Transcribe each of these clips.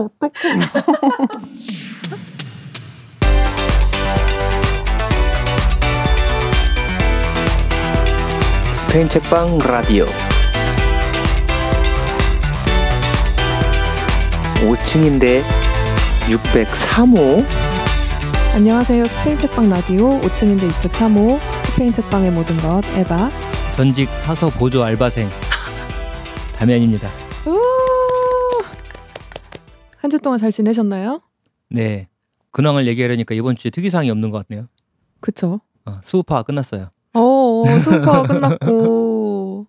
어떡해. 스페인 책방 라디오 5층인데 603호 안녕하세요. 스페인 책방 라디오 5층인데 603호 스페인 책방의 모든 것 에바. 전직 사서 보조 알바생 담양입니다. 한 주 동안 잘 지내셨나요? 네. 근황을 얘기하려니까 이번 주에 특이사항이 없는 것 같네요. 그쵸. 어, 수우파가 끝났어요. 어, 수우파가 끝났고.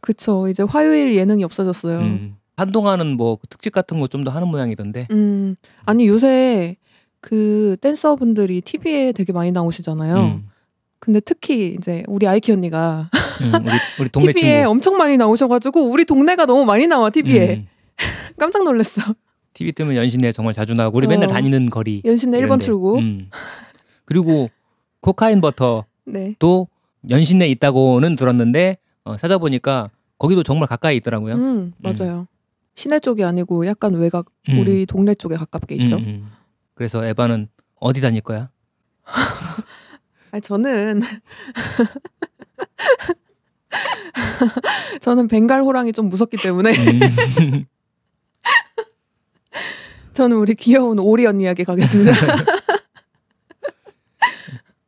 그쵸. 이제 화요일 예능이 없어졌어요. 음. 음, 한동안은 뭐 특집 같은 거 좀 더 하는 모양이던데. 음. 아니, 요새 그 댄서분들이 TV에 되게 많이 나오시잖아요. 음, 근데 특히 이제 우리 아이키 언니가 음, 우리, 우리 동네 TV에 친구. 엄청 많이 나오셔가지고 우리 동네가 너무 많이 나와, TV에. 음, 깜짝 놀랐어. TV 뜨면 연신내 정말 자주 나오고 우리 맨날 어. 다니는 거리. 연신내 1번 이런데. 출구. 음. 그리고 코카인 버터도 네. 연신내 있다고는 들었는데 어, 찾아보니까 거기도 정말 가까이 있더라고요. 음, 맞아요. 시내 쪽이 아니고 약간 외곽, 음. 우리 동네 쪽에 가깝게 있죠. 음, 음. 그래서 에바는 어디 다닐 거야? 아니, 저는 저는 벵갈 호랑이 좀 무섭기 때문에 음. 저는 우리 귀여운 오리 언니에게 가겠습니다.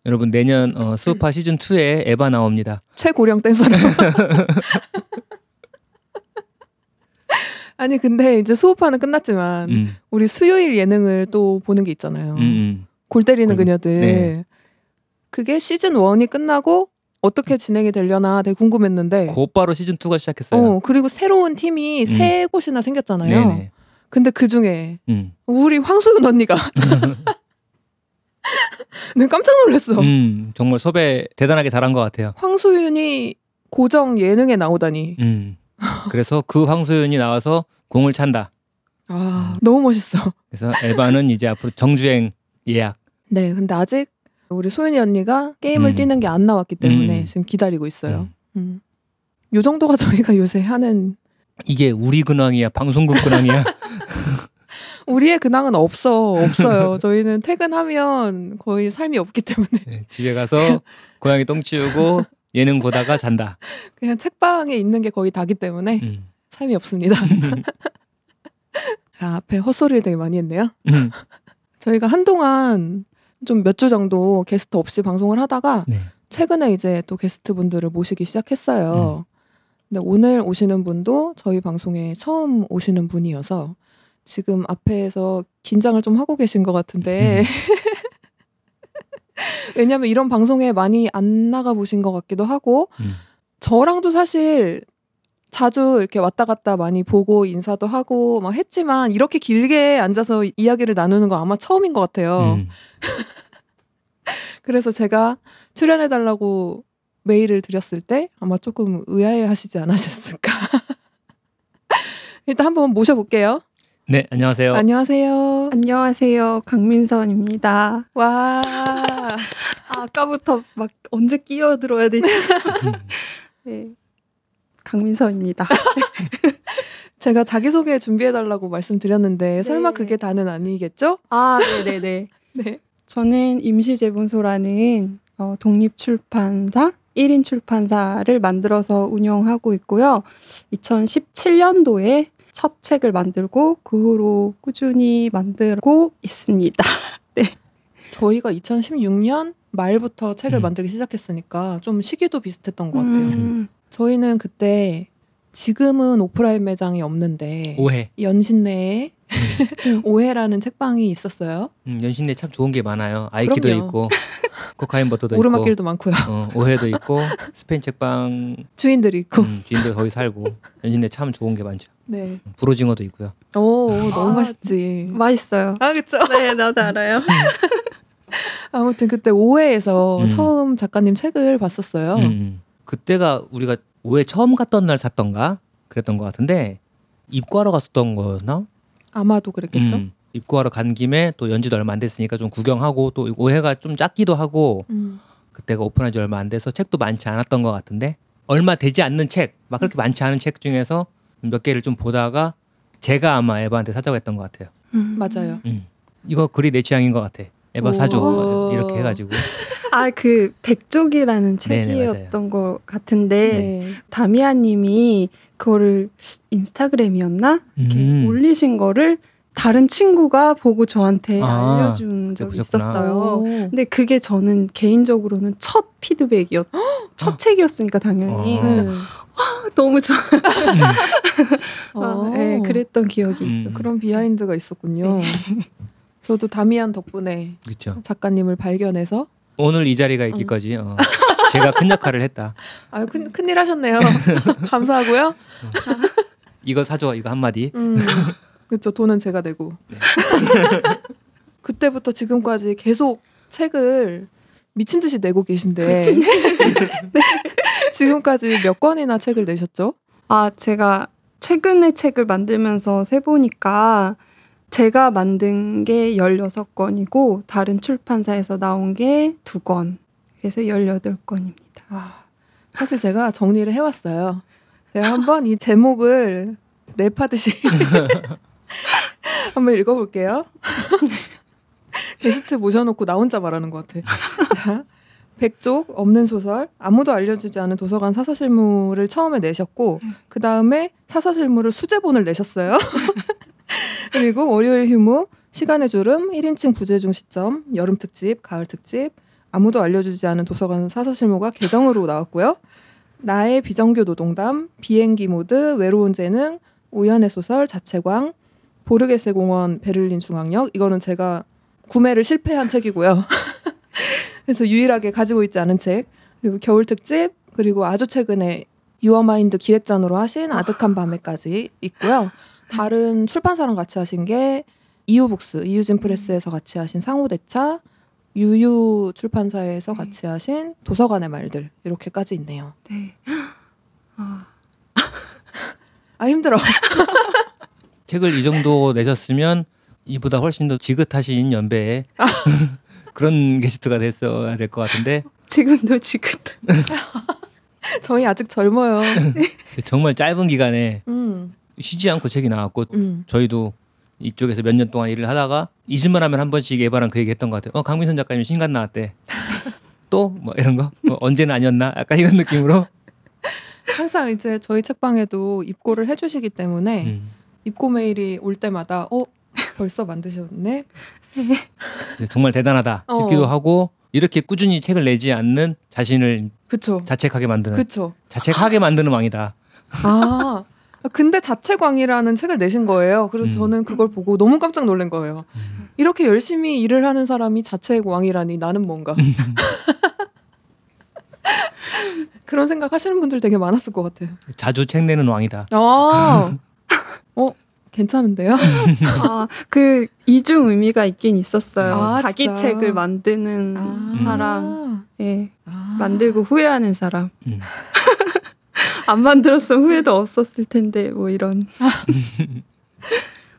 여러분 내년 어, 수우파 시즌 2에 에바 나옵니다. 최고령 댄서로. 아니 근데 이제 수업하는 끝났지만 음, 우리 수요일 예능을 또 보는 게 있잖아요. 음, 음. 골 때리는 골- 그녀들. 네. 그게 시즌 1이 끝나고 어떻게 진행이 되려나 되게 궁금했는데 곧바로 시즌 2가 시작했어요. 어, 그리고 새로운 팀이 세 곳이나 생겼잖아요. 음. 네네. 근데 그 중에 음. 우리 황소연 언니가 내가 깜짝 놀랐어. 음, 정말 섭외 대단하게 잘한 것 같아요. 황소윤이 고정 예능에 나오다니. 음. 그래서 그 황소연이 나와서 공을 찬다. 아, 너무 멋있어. 그래서 에바는 이제 앞으로 정주행 예약. 네, 근데 아직 우리 소연이 언니가 게임을 음. 뛰는 게 안 나왔기 때문에 음. 지금 기다리고 있어요. 음. 음. 요 정도가 저희가 요새 하는 이게 우리 근황이야, 방송국 근황이야. 우리의 근황은 없어 없어요. 저희는 퇴근하면 거의 삶이 없기 때문에 네, 집에 가서 고양이 똥 치우고 예능 보다가 잔다. 그냥 책방에 있는 게 거의 다기 때문에 음. 삶이 없습니다. 아, 앞에 헛소리를 되게 많이 했네요. 음. 저희가 한동안 좀 몇 주 정도 게스트 없이 방송을 하다가 네. 최근에 이제 또 게스트 분들을 모시기 음. 시작했어요. 근데 오늘 오시는 분도 저희 방송에 처음 오시는 분이어서 지금 앞에서 긴장을 좀 하고 계신 것 같은데 음. 왜냐면 이런 방송에 많이 안 나가 보신 것 같기도 하고 음. 저랑도 사실 자주 이렇게 왔다 갔다 많이 보고 인사도 하고 막 했지만 이렇게 길게 앉아서 이야기를 나누는 거 아마 처음인 것 같아요. 음. 그래서 제가 출연해 달라고 메일을 드렸을 때 아마 조금 의아해 하시지 않으셨을까. 일단 한번 모셔볼게요. 네, 안녕하세요. 안녕하세요. 안녕하세요. 강민선입니다. 와. 아, 아까부터 막 언제 끼어들어야 되지? 네. 강민선입니다. 제가 자기소개 준비해달라고 말씀드렸는데 설마 네. 그게 다는 아니겠죠? 아, 네네네. 네. 저는 임시재본소라는 어, 독립출판사, 1인 출판사를 만들어서 운영하고 있고요. 2017년도에 첫 책을 만들고 그 후로 꾸준히 만들고 있습니다. 저희가 2016년 말부터 책을 음. 만들기 시작했으니까 좀 시기도 비슷했던 것 같아요. 음, 저희는 그때 지금은 오프라인 매장이 없는데 오해. 연신내에 음. 오해라는 책방이 있었어요. 음, 연신내 참 좋은 게 많아요. 아이키도 그럼요. 있고 코카인 버터도 오르막길도 많고요. 있고 어, 오해도 있고 스페인 책방 주인들이 있고. 음, 주인들 거기 살고 연신내 참 좋은 게 많죠. 네. 부르징어도 있고요. 오, 너무 아, 맛있지. 맛있어요. 아, 그쵸. 네, 나도 알아요. 아무튼 그때 오해에서 음. 처음 작가님 책을 봤었어요. 음, 음. 그때가 우리가 오해 처음 갔던 날 샀던가 그랬던 것 같은데 입구하러 갔었던 거였나? 아마도 그랬겠죠. 음, 입구하러 간 김에 또 연지도 얼마 안 됐으니까 좀 구경하고 또 오해가 좀 작기도 하고 음. 그때가 오픈한 지 얼마 안 돼서 책도 많지 않았던 것 같은데 얼마 되지 않는 책 막 그렇게 많지 않은 책 중에서 몇 개를 좀 보다가 제가 아마 에바한테 사자고 했던 것 같아요. 음. 맞아요. 음. 이거 글이 내 취향인 것 같아. 에바 사줘 오. 이렇게 해가지고 아, 그 백족이라는 네네, 책이었던 것 같은데 네. 다미아님이 그거를 인스타그램이었나 이렇게 음. 올리신 거를 다른 친구가 보고 저한테 아, 알려준 적이. 있었어요. 오. 근데 그게 저는 개인적으로는 첫 피드백이었, 첫 책이었으니까 당연히 어. 네. 너무 좋아. 어. 아, 네, 그랬던 기억이 음. 있어요. 그런 비하인드가 있었군요. 저도 다미안 덕분에 그렇죠. 작가님을 발견해서 오늘 이 자리가 음. 있기까지 어. 제가 큰 역할을 했다. 아유 큰 큰일 하셨네요. 감사하고요. 이거 사줘 이거 한 마디. 음. 그렇죠. 돈은 제가 내고. 네. 그때부터 지금까지 계속 책을 미친 듯이 내고 계신데 지금까지 몇 권이나 책을 내셨죠? 아, 제가 최근에 책을 만들면서 세보니까 제가 만든 게 16권이고 다른 출판사에서 나온 게 2권. 그래서 18권입니다. 아, 사실 제가 정리를 해왔어요. 제가 한번 이 제목을 랩하듯이 한번 읽어볼게요. 게스트 모셔놓고 나 혼자 말하는 것 같아. 자, 백족 없는 소설 아무도 알려주지 않은 도서관 사서실물을 처음에 내셨고 그 다음에 사서실물을 수제본을 내셨어요. 그리고 월요일 휴무 시간의 주름 1인칭 부재중 시점 여름 특집 가을 특집 아무도 알려주지 않은 도서관 사서실무가 개정으로 나왔고요. 나의 비정규 노동담, 비행기 모드, 외로운 재능, 우연의 소설, 자체광, 보르게세 공원, 베를린 중앙역 이거는 제가 구매를 실패한 책이고요. 그래서 유일하게 가지고 있지 않은 책 그리고 겨울 특집 그리고 아주 최근에 유어마인드 기획전으로 하신 아득한 밤에까지 있고요. 다른 출판사랑 같이 하신 게 이유북스, 이유진 프레스에서 같이 하신 상호대차, 유유 출판사에서 같이 하신 도서관의 말들 이렇게까지 있네요. 네. 아, 아 힘들어. 책을 이 정도 내셨으면 이보다 훨씬 더 지긋하신 연배에 그런 게스트가 됐어야 될 것 같은데 지금도 지금 저희 아직 젊어요. 정말 짧은 기간에 음, 쉬지 않고 책이 나왔고 음. 저희도 이쪽에서 몇 년 동안 일을 하다가 잊을만 하면 한 번씩 에바랑 그 얘기 했던 것 같아요. 어, 강민선 작가님 신간 나왔대. 또 뭐 이런 거? 뭐 언제는 아니었나? 약간 이런 느낌으로. 항상 이제 저희 책방에도 입고를 해주시기 때문에 음. 입고 메일이 올 때마다 어 벌써 만드셨네. 네, 정말 대단하다 어. 싶기도 하고 이렇게 꾸준히 책을 내지 않는 자신을 그쵸. 자책하게 만드는 그쵸. 자책하게 만드는 왕이다. 아 근데 자체광이라는 책을 내신 거예요. 그래서 음. 저는 그걸 보고 너무 깜짝 놀란 거예요. 이렇게 열심히 일을 하는 사람이 자체광이라니 나는 뭔가. 그런 생각 하시는 분들 되게 많았을 것 같아요. 자주 책 내는 왕이다. 아, 어, 괜찮은데요? 아, 그 이중 의미가 있긴 있었어요. 아, 자기 진짜? 책을 만드는 아. 사람, 예, 아. 만들고 후회하는 사람. 음. 안 만들었으면 후회도 없었을 텐데 뭐 이런.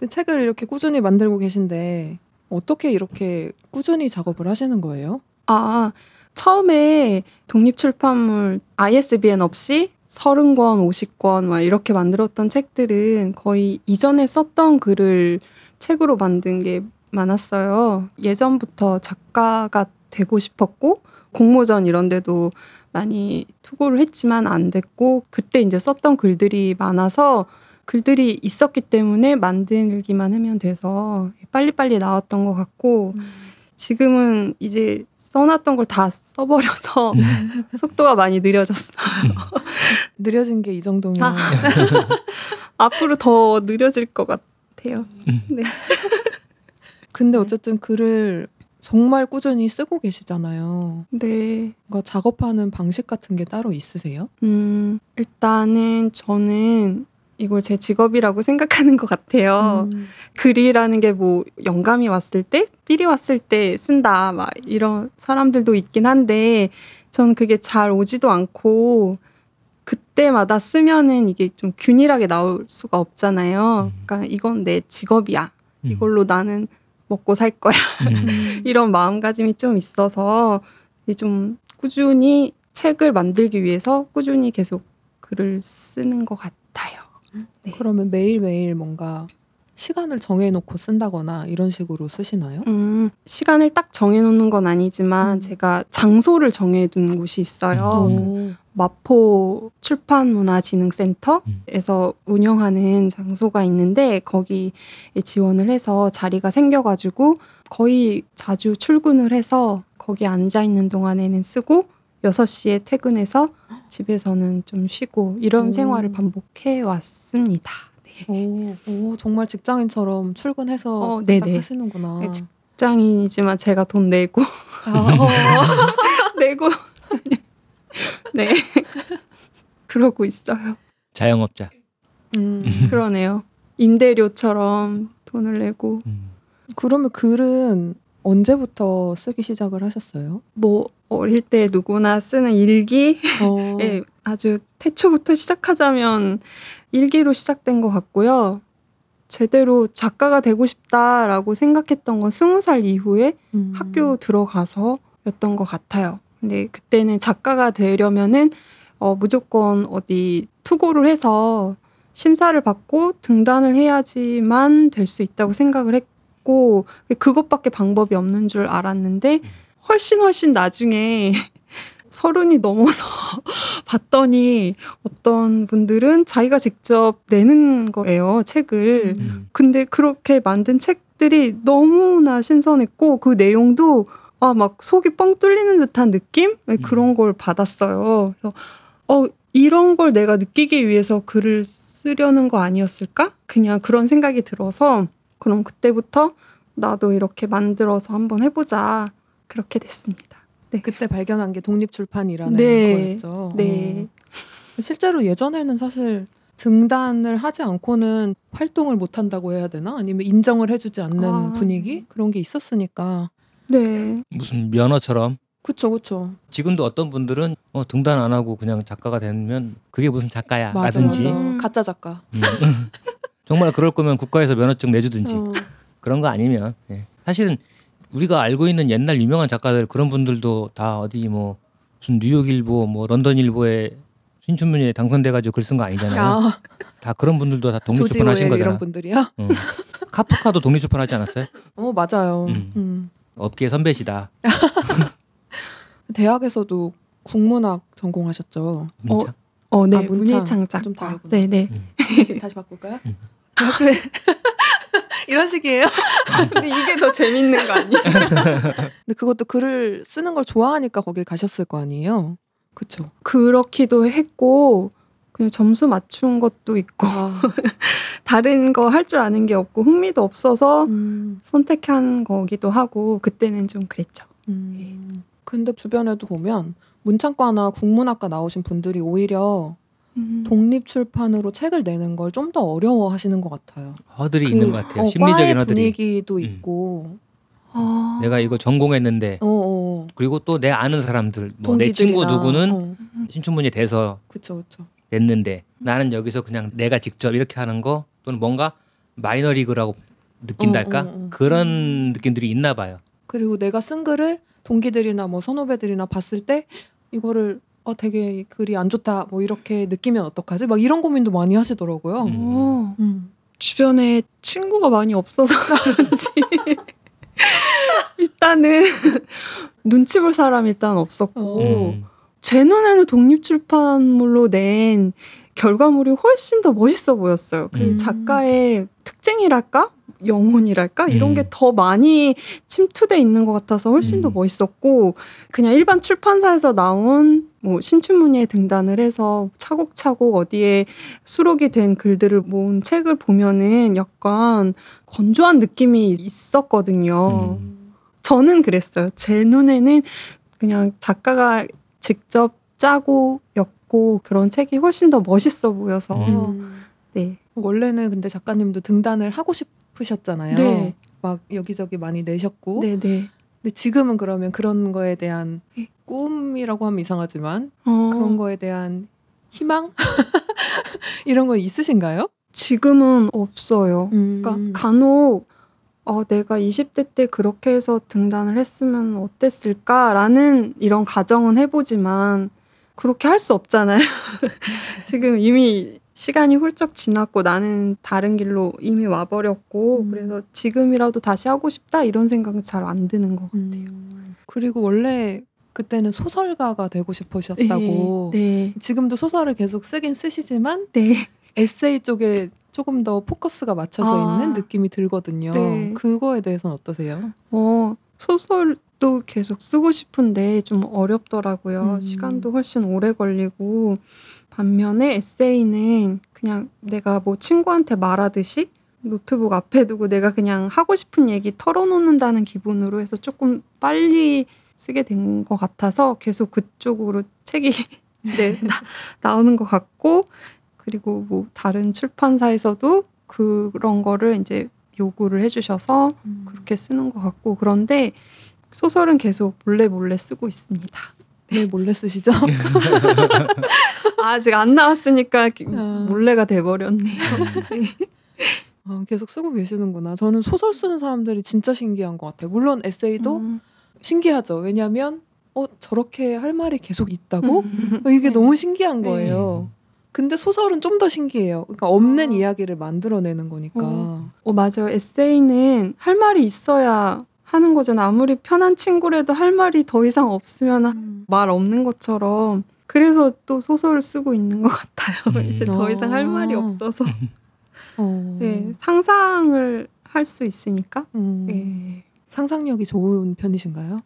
책을 이렇게 꾸준히 만들고 계신데 어떻게 이렇게 꾸준히 작업을 하시는 거예요? 아, 처음에 독립출판물 ISBN 없이 30권, 50권 막 이렇게 만들었던 책들은 거의 이전에 썼던 글을 책으로 만든 게 많았어요. 예전부터 작가가 되고 싶었고 공모전 이런 데도 많이 투고를 했지만 안 됐고 그때 이제 썼던 글들이 많아서 글들이 있었기 때문에 만들기만 하면 돼서 빨리빨리 나왔던 것 같고 지금은 이제 써놨던 걸 다 써버려서 속도가 많이 느려졌어. 느려진 게 이 정도면 아. 앞으로 더 느려질 것 같아요. 네. 근데 어쨌든 글을 정말 꾸준히 쓰고 계시잖아요. 네. 뭔가 작업하는 방식 같은 게 따로 있으세요? 음, 일단은 저는 이걸 제 직업이라고 생각하는 것 같아요. 음. 글이라는 게 뭐 영감이 왔을 때, 삘이 왔을 때 쓴다, 막 이런 사람들도 있긴 한데, 전 그게 잘 오지도 않고, 그때마다 쓰면은 이게 좀 균일하게 나올 수가 없잖아요. 음. 그러니까 이건 내 직업이야. 음. 이걸로 나는 먹고 살 거야. 음. 이런 마음가짐이 좀 있어서 좀 꾸준히 책을 만들기 위해서 꾸준히 계속 글을 쓰는 것 같아요. 네. 그러면 매일매일 뭔가 시간을 정해놓고 쓴다거나 이런 식으로 쓰시나요? 음, 시간을 딱 정해놓는 건 아니지만 음. 제가 장소를 정해둔 곳이 있어요. 음. 오. 마포 출판문화진흥센터에서 운영하는 장소가 있는데 거기에 지원을 해서 자리가 생겨가지고 거의 자주 출근을 해서 거기 앉아 있는 동안에는 쓰고 6시에 퇴근해서 집에서는 좀 쉬고 이런 오. 생활을 반복해 왔습니다. 오, 오, 정말 직장인처럼 출근해서 어, 딱 네네. 하시는구나. 네, 직장인이지만 제가 돈 내고 아, 어. 내고 네 그러고 있어요. 자영업자. 음. 그러네요. 임대료처럼 돈을 내고 음. 그러면 글은 언제부터 쓰기 시작을 하셨어요? 뭐 어릴 때 누구나 쓰는 일기에 어. 아주 태초부터 시작하자면 일기로 시작된 것 같고요. 제대로 작가가 되고 싶다라고 생각했던 건 스무 살 이후에 음. 학교 들어가서였던 것 같아요. 근데 그때는 작가가 되려면은 어, 무조건 어디 투고를 해서 심사를 받고 등단을 해야지만 될 수 있다고 생각을 했고 그것밖에 방법이 없는 줄 알았는데 훨씬 훨씬 나중에 서른이 넘어서 봤더니 어떤 분들은 자기가 직접 내는 거예요 책을 음. 근데 그렇게 만든 책들이 너무나 신선했고 그 내용도 아 막 속이 뻥 뚫리는 듯한 느낌 네, 그런 걸 받았어요. 그래서 어 이런 걸 내가 느끼기 위해서 글을 쓰려는 거 아니었을까? 그냥 그런 생각이 들어서 그럼 그때부터 나도 이렇게 만들어서 한번 해보자 그렇게 됐습니다. 그때 발견한 게 독립출판이라는 네. 거였죠. 네. 어. 실제로 예전에는 사실 등단을 하지 않고는 활동을 못 한다고 해야 되나? 아니면 인정을 해주지 않는 아. 분위기 그런 게 있었으니까. 네. 무슨 면허처럼 그쵸, 그쵸. 지금도 어떤 분들은 어, 등단 안 하고 그냥 작가가 되면 그게 무슨 작가야 맞아, 라든지 맞아. 음. 가짜 작가. 음. 정말 그럴 거면 국가에서 면허증 내주든지 어. 그런 거 아니면 예. 사실은 우리가 알고 있는 옛날 유명한 작가들 그런 분들도 다 어디 뭐 무슨 뉴욕일보 뭐 런던일보에 신춘문예에 당선돼가지고 글 쓴 거 아니잖아요. 아, 다 그런 분들도 다 독립출판하신 오웰 거잖아. 이런 분들이요? 어. 카프카도 독립출판하지 않았어요? 어, 맞아요. 음. 음. 업계 선배시다. 대학에서도 국문학 전공하셨죠. 문자. 어, 네. 아, 문창. 문예창작가. 좀 다르구나. 네, 네. 다시, 다시 바꿀까요? 음. 대학교에 이런 식이에요. 근데 이게 더 재밌는 거 아니에요? 근데 그것도 글을 쓰는 걸 좋아하니까 거길 가셨을 거 아니에요. 그쵸. 그렇기도 했고 그냥 점수 맞춘 것도 있고 아, 다른 거 할 줄 아는 게 없고 흥미도 없어서 음, 선택한 거기도 하고 그때는 좀 그랬죠. 음. 근데 주변에도 보면 문창과나 국문학과 나오신 분들이 오히려 음. 독립 출판으로 책을 내는 걸 좀 더 어려워하시는 것 같아요. 허들이 그, 있는 것 같아요. 어, 심리적인 허들이. 분위기도 음. 있고. 아. 내가 이거 전공했는데 어, 어. 그리고 또 내 아는 사람들 뭐 내 친구 누구는 어, 신춘문예 돼서 그쵸, 그쵸. 냈는데 나는 여기서 그냥 내가 직접 이렇게 하는 거 또는 뭔가 마이너리그라고 느낀달까 어, 어, 어. 그런 느낌들이 있나 봐요. 그리고 내가 쓴 글을 동기들이나 뭐 선후배들이나 봤을 때 이거를 어 되게 글이 안 좋다 뭐 이렇게 느끼면 어떡하지? 막 이런 고민도 많이 하시더라고요. 음. 어, 음. 주변에 친구가 많이 없어서 그런지 일단은 눈치 볼 사람 일단 없었고 음. 제 눈에는 독립출판물로 낸 결과물이 훨씬 더 멋있어 보였어요. 그 음. 작가의 특징이랄까? 영혼이랄까? 이런 음. 게더 많이 침투돼 있는 것 같아서 훨씬 더 음. 멋있었고, 그냥 일반 출판사에서 나온 뭐 신춘문예에 등단을 해서 차곡차곡 어디에 수록이 된 글들을 모은 책을 보면은 약간 건조한 느낌이 있었거든요. 음. 저는 그랬어요. 제 눈에는 그냥 작가가 직접 짜고 엮고 그런 책이 훨씬 더 멋있어 보여서 음. 네. 원래는 근데 작가님도 등단을 하고 싶 으셨잖아요. 네. 막 여기저기 많이 내셨고. 네, 네. 근데 지금은 그러면 그런 거에 대한 네. 꿈이라고 하면 이상하지만 어, 그런 거에 대한 희망 이런 거 있으신가요? 지금은 없어요. 음. 그러니까 간혹 어, 내가 20대 때 그렇게 해서 등단을 했으면 어땠을까라는 이런 가정은 해보지만 그렇게 할 수 없잖아요. 지금 이미 시간이 훌쩍 지났고 나는 다른 길로 이미 와버렸고 음. 그래서 지금이라도 다시 하고 싶다 이런 생각은 잘 안 드는 것 같아요. 음. 그리고 원래 그때는 소설가가 되고 싶으셨다고. 네, 지금도 소설을 계속 쓰긴 쓰시지만 네, 에세이 쪽에 조금 더 포커스가 맞춰져 아. 있는 느낌이 들거든요. 네. 그거에 대해서는 어떠세요? 어 소설도 계속 쓰고 싶은데 좀 어렵더라고요. 음. 시간도 훨씬 오래 걸리고 반면에 에세이는 그냥 내가 뭐 친구한테 말하듯이 노트북 앞에 두고 내가 그냥 하고 싶은 얘기 털어놓는다는 기분으로 해서 조금 빨리 쓰게 된 것 같아서 계속 그쪽으로 책이 네, 나, 나오는 것 같고 그리고 뭐 다른 출판사에서도 그런 거를 이제 요구를 해주셔서 그렇게 쓰는 것 같고 그런데 소설은 계속 몰래 몰래 쓰고 있습니다. 왜 몰래 쓰시죠? 아직 안 나왔으니까 기- 아. 몰래가 돼버렸네요. 네. 아, 계속 쓰고 계시는구나. 저는 소설 쓰는 사람들이 진짜 신기한 것 같아요. 물론 에세이도 음. 신기하죠. 왜냐하면 어 저렇게 할 말이 계속 있다고? 음. 어, 이게 네. 너무 신기한 거예요. 근데 소설은 좀 더 신기해요. 그러니까 없는 아. 이야기를 만들어내는 거니까. 어. 어 맞아요. 에세이는 할 말이 있어야 하는 거잖아. 아무리 편한 친구라도 할 말이 더 이상 없으면 음. 말 없는 것처럼. 그래서 또 소설을 쓰고 있는 것 같아요. 음. 이제 더 이상 할 말이 아. 없어서 어. 네, 상상을 할 수 있으니까. 음. 네. 상상력이 좋은 편이신가요?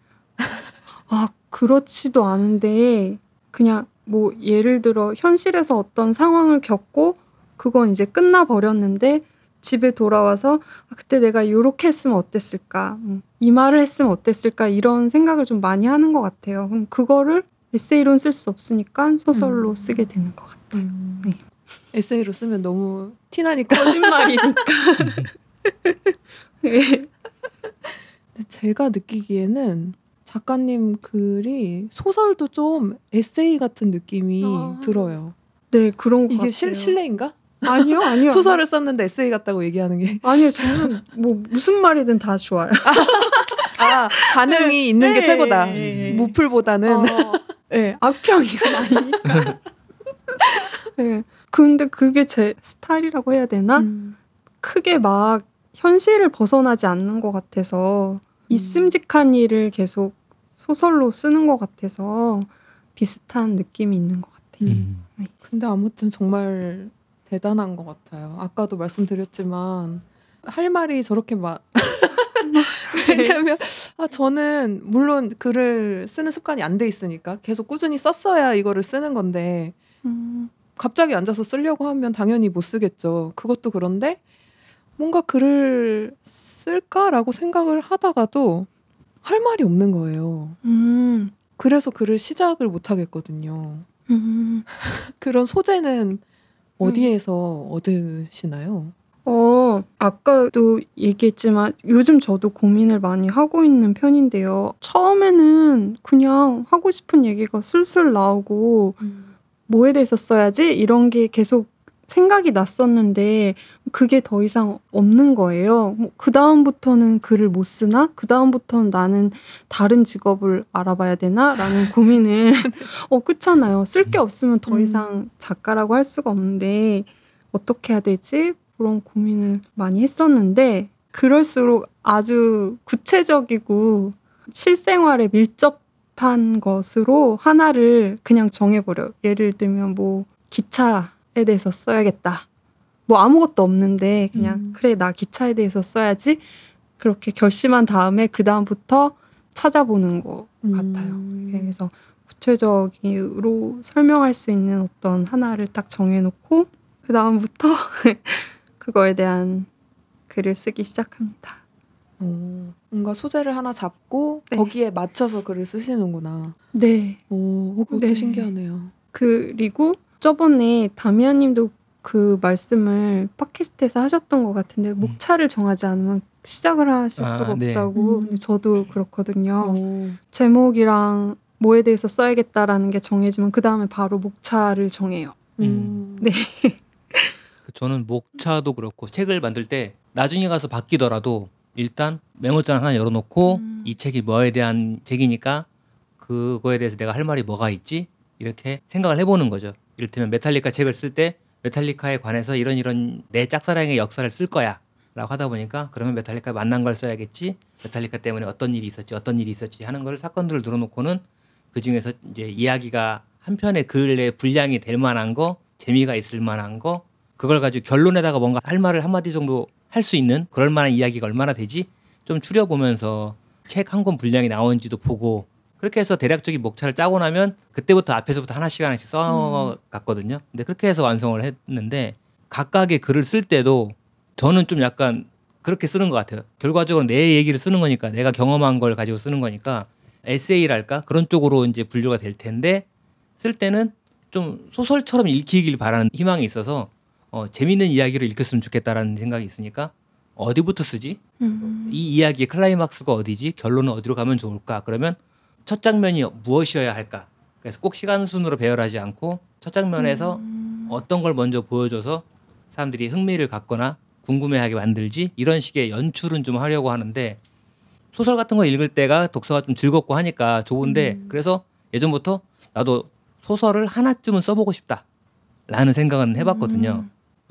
아, 그렇지도 않은데 그냥 뭐 예를 들어 현실에서 어떤 상황을 겪고 그건 이제 끝나 버렸는데 집에 돌아와서 아, 그때 내가 요렇게 했으면 어땠을까? 음, 이 말을 했으면 어땠을까? 이런 생각을 좀 많이 하는 것 같아요. 그럼 그거를 에세이로는 쓸수 없으니까 소설로 음. 쓰게 되는 것 같아요. 네. 에세이로 쓰면 너무 티나니까. 거짓말이니까. 네. 제가 느끼기에는 작가님 글이 소설도 좀 에세이 같은 느낌이 아. 들어요. 네, 그런 것 이게 같아요. 실, 실례인가? 아니요, 아니요. 소설을 썼는데 에세이 같다고 얘기하는 게. 아니요, 저는 뭐 무슨 말이든 다 좋아요. 아, 반응이 있는 게 네. 최고다. 네. 무풀보다는. 어, 네, 악평이 아니니까. 네. 근데 그게 제 스타일이라고 해야 되나? 음. 크게 막 현실을 벗어나지 않는 것 같아서 있음직한 일을 계속 소설로 쓰는 것 같아서 비슷한 느낌이 있는 것 같아요. 음. 근데 아무튼 정말 대단한 것 같아요. 아까도 말씀드렸지만 할 말이 저렇게 막 왜냐면 아 저는 물론 글을 쓰는 습관이 안 돼 있으니까 계속 꾸준히 썼어야 이거를 쓰는 건데 음, 갑자기 앉아서 쓰려고 하면 당연히 못 쓰겠죠. 그것도 그런데 뭔가 글을 쓸까라고 생각을 하다가도 할 말이 없는 거예요. 음, 그래서 글을 시작을 못 하겠거든요. 음. 그런 소재는 어디에서 얻으시나요? 어, 아까도 얘기했지만 요즘 저도 고민을 많이 하고 있는 편인데요. 처음에는 그냥 하고 싶은 얘기가 술술 나오고 뭐에 대해서 써야지 이런 게 계속 생각이 났었는데 그게 더 이상 없는 거예요. 그 다음부터는 글을 못 쓰나? 그 다음부터는 나는 다른 직업을 알아봐야 되나?라는 고민을 어 그렇잖아요. 쓸 게 없으면 더 음. 이상 작가라고 할 수가 없는데 어떻게 해야 되지? 그런 고민을 많이 했었는데 그럴수록 아주 구체적이고 실생활에 밀접한 것으로 하나를 그냥 정해버려요. 예를 들면 뭐 기차에 대해서 써야겠다. 뭐 아무것도 없는데 그냥 음. 그래 나 기차에 대해서 써야지. 그렇게 결심한 다음에 그 다음부터 찾아보는 것 같아요. 음. 그래서 구체적으로 설명할 수 있는 어떤 하나를 딱 정해놓고 그 다음부터 그거에 대한 글을 쓰기 시작합니다. 어, 뭔가 소재를 하나 잡고 네. 거기에 맞춰서 글을 쓰시는구나. 네. 오, 그것도 네. 신기하네요. 그리고 저번에 다미아님도 그 말씀을 팟캐스트에서 하셨던 것 같은데 목차를 정하지 않으면 시작을 하실 아, 수가 네. 없다고 음. 저도 그렇거든요. 오. 제목이랑 뭐에 대해서 써야겠다라는 게 정해지면 그 다음에 바로 목차를 정해요. 음. 네. 그 저는 목차도 그렇고 책을 만들 때 나중에 가서 바뀌더라도 일단 메모장 하나 열어놓고 음. 이 책이 뭐에 대한 책이니까 그거에 대해서 내가 할 말이 뭐가 있지 이렇게 생각을 해보는 거죠. 이를테면 메탈리카 책을 쓸 때 메탈리카에 관해서 이런 이런 내 짝사랑의 역사를 쓸 거야 라고 하다 보니까 그러면 메탈리카 만난 걸 써야겠지. 메탈리카 때문에 어떤 일이 있었지, 어떤 일이 있었지 하는 걸 사건들을 늘어놓고는 그 중에서 이제 이야기가 한 편의 글의 분량이 될 만한 거, 재미가 있을 만한 거, 그걸 가지고 결론에다가 뭔가 할 말을 한마디 정도 할 수 있는 그럴 만한 이야기가 얼마나 되지? 좀 추려보면서 책 한 권 분량이 나온지도 보고 그렇게 해서 대략적인 목차를 짜고 나면 그때부터 앞에서부터 하나씩 하나씩 써갔거든요. 근데 그렇게 해서 완성을 했는데 각각의 글을 쓸 때도 저는 좀 약간 그렇게 쓰는 것 같아요. 결과적으로 내 얘기를 쓰는 거니까 내가 경험한 걸 가지고 쓰는 거니까 에세이랄까 그런 쪽으로 이제 분류가 될 텐데 쓸 때는 좀 소설처럼 읽히길 바라는 희망이 있어서 어, 재밌는 이야기를 읽었으면 좋겠다라는 생각이 있으니까 어디부터 쓰지? 음. 이 이야기의 클라이막스가 어디지? 결론은 어디로 가면 좋을까? 그러면 첫 장면이 무엇이어야 할까? 그래서 꼭 시간 순으로 배열하지 않고 첫 장면에서 음. 어떤 걸 먼저 보여줘서 사람들이 흥미를 갖거나 궁금해하게 만들지 이런 식의 연출은 좀 하려고 하는데 소설 같은 거 읽을 때가 독서가 좀 즐겁고 하니까 좋은데 음. 그래서 예전부터 나도 소설을 하나쯤은 써보고 싶다라는 생각은 해봤거든요. 뭐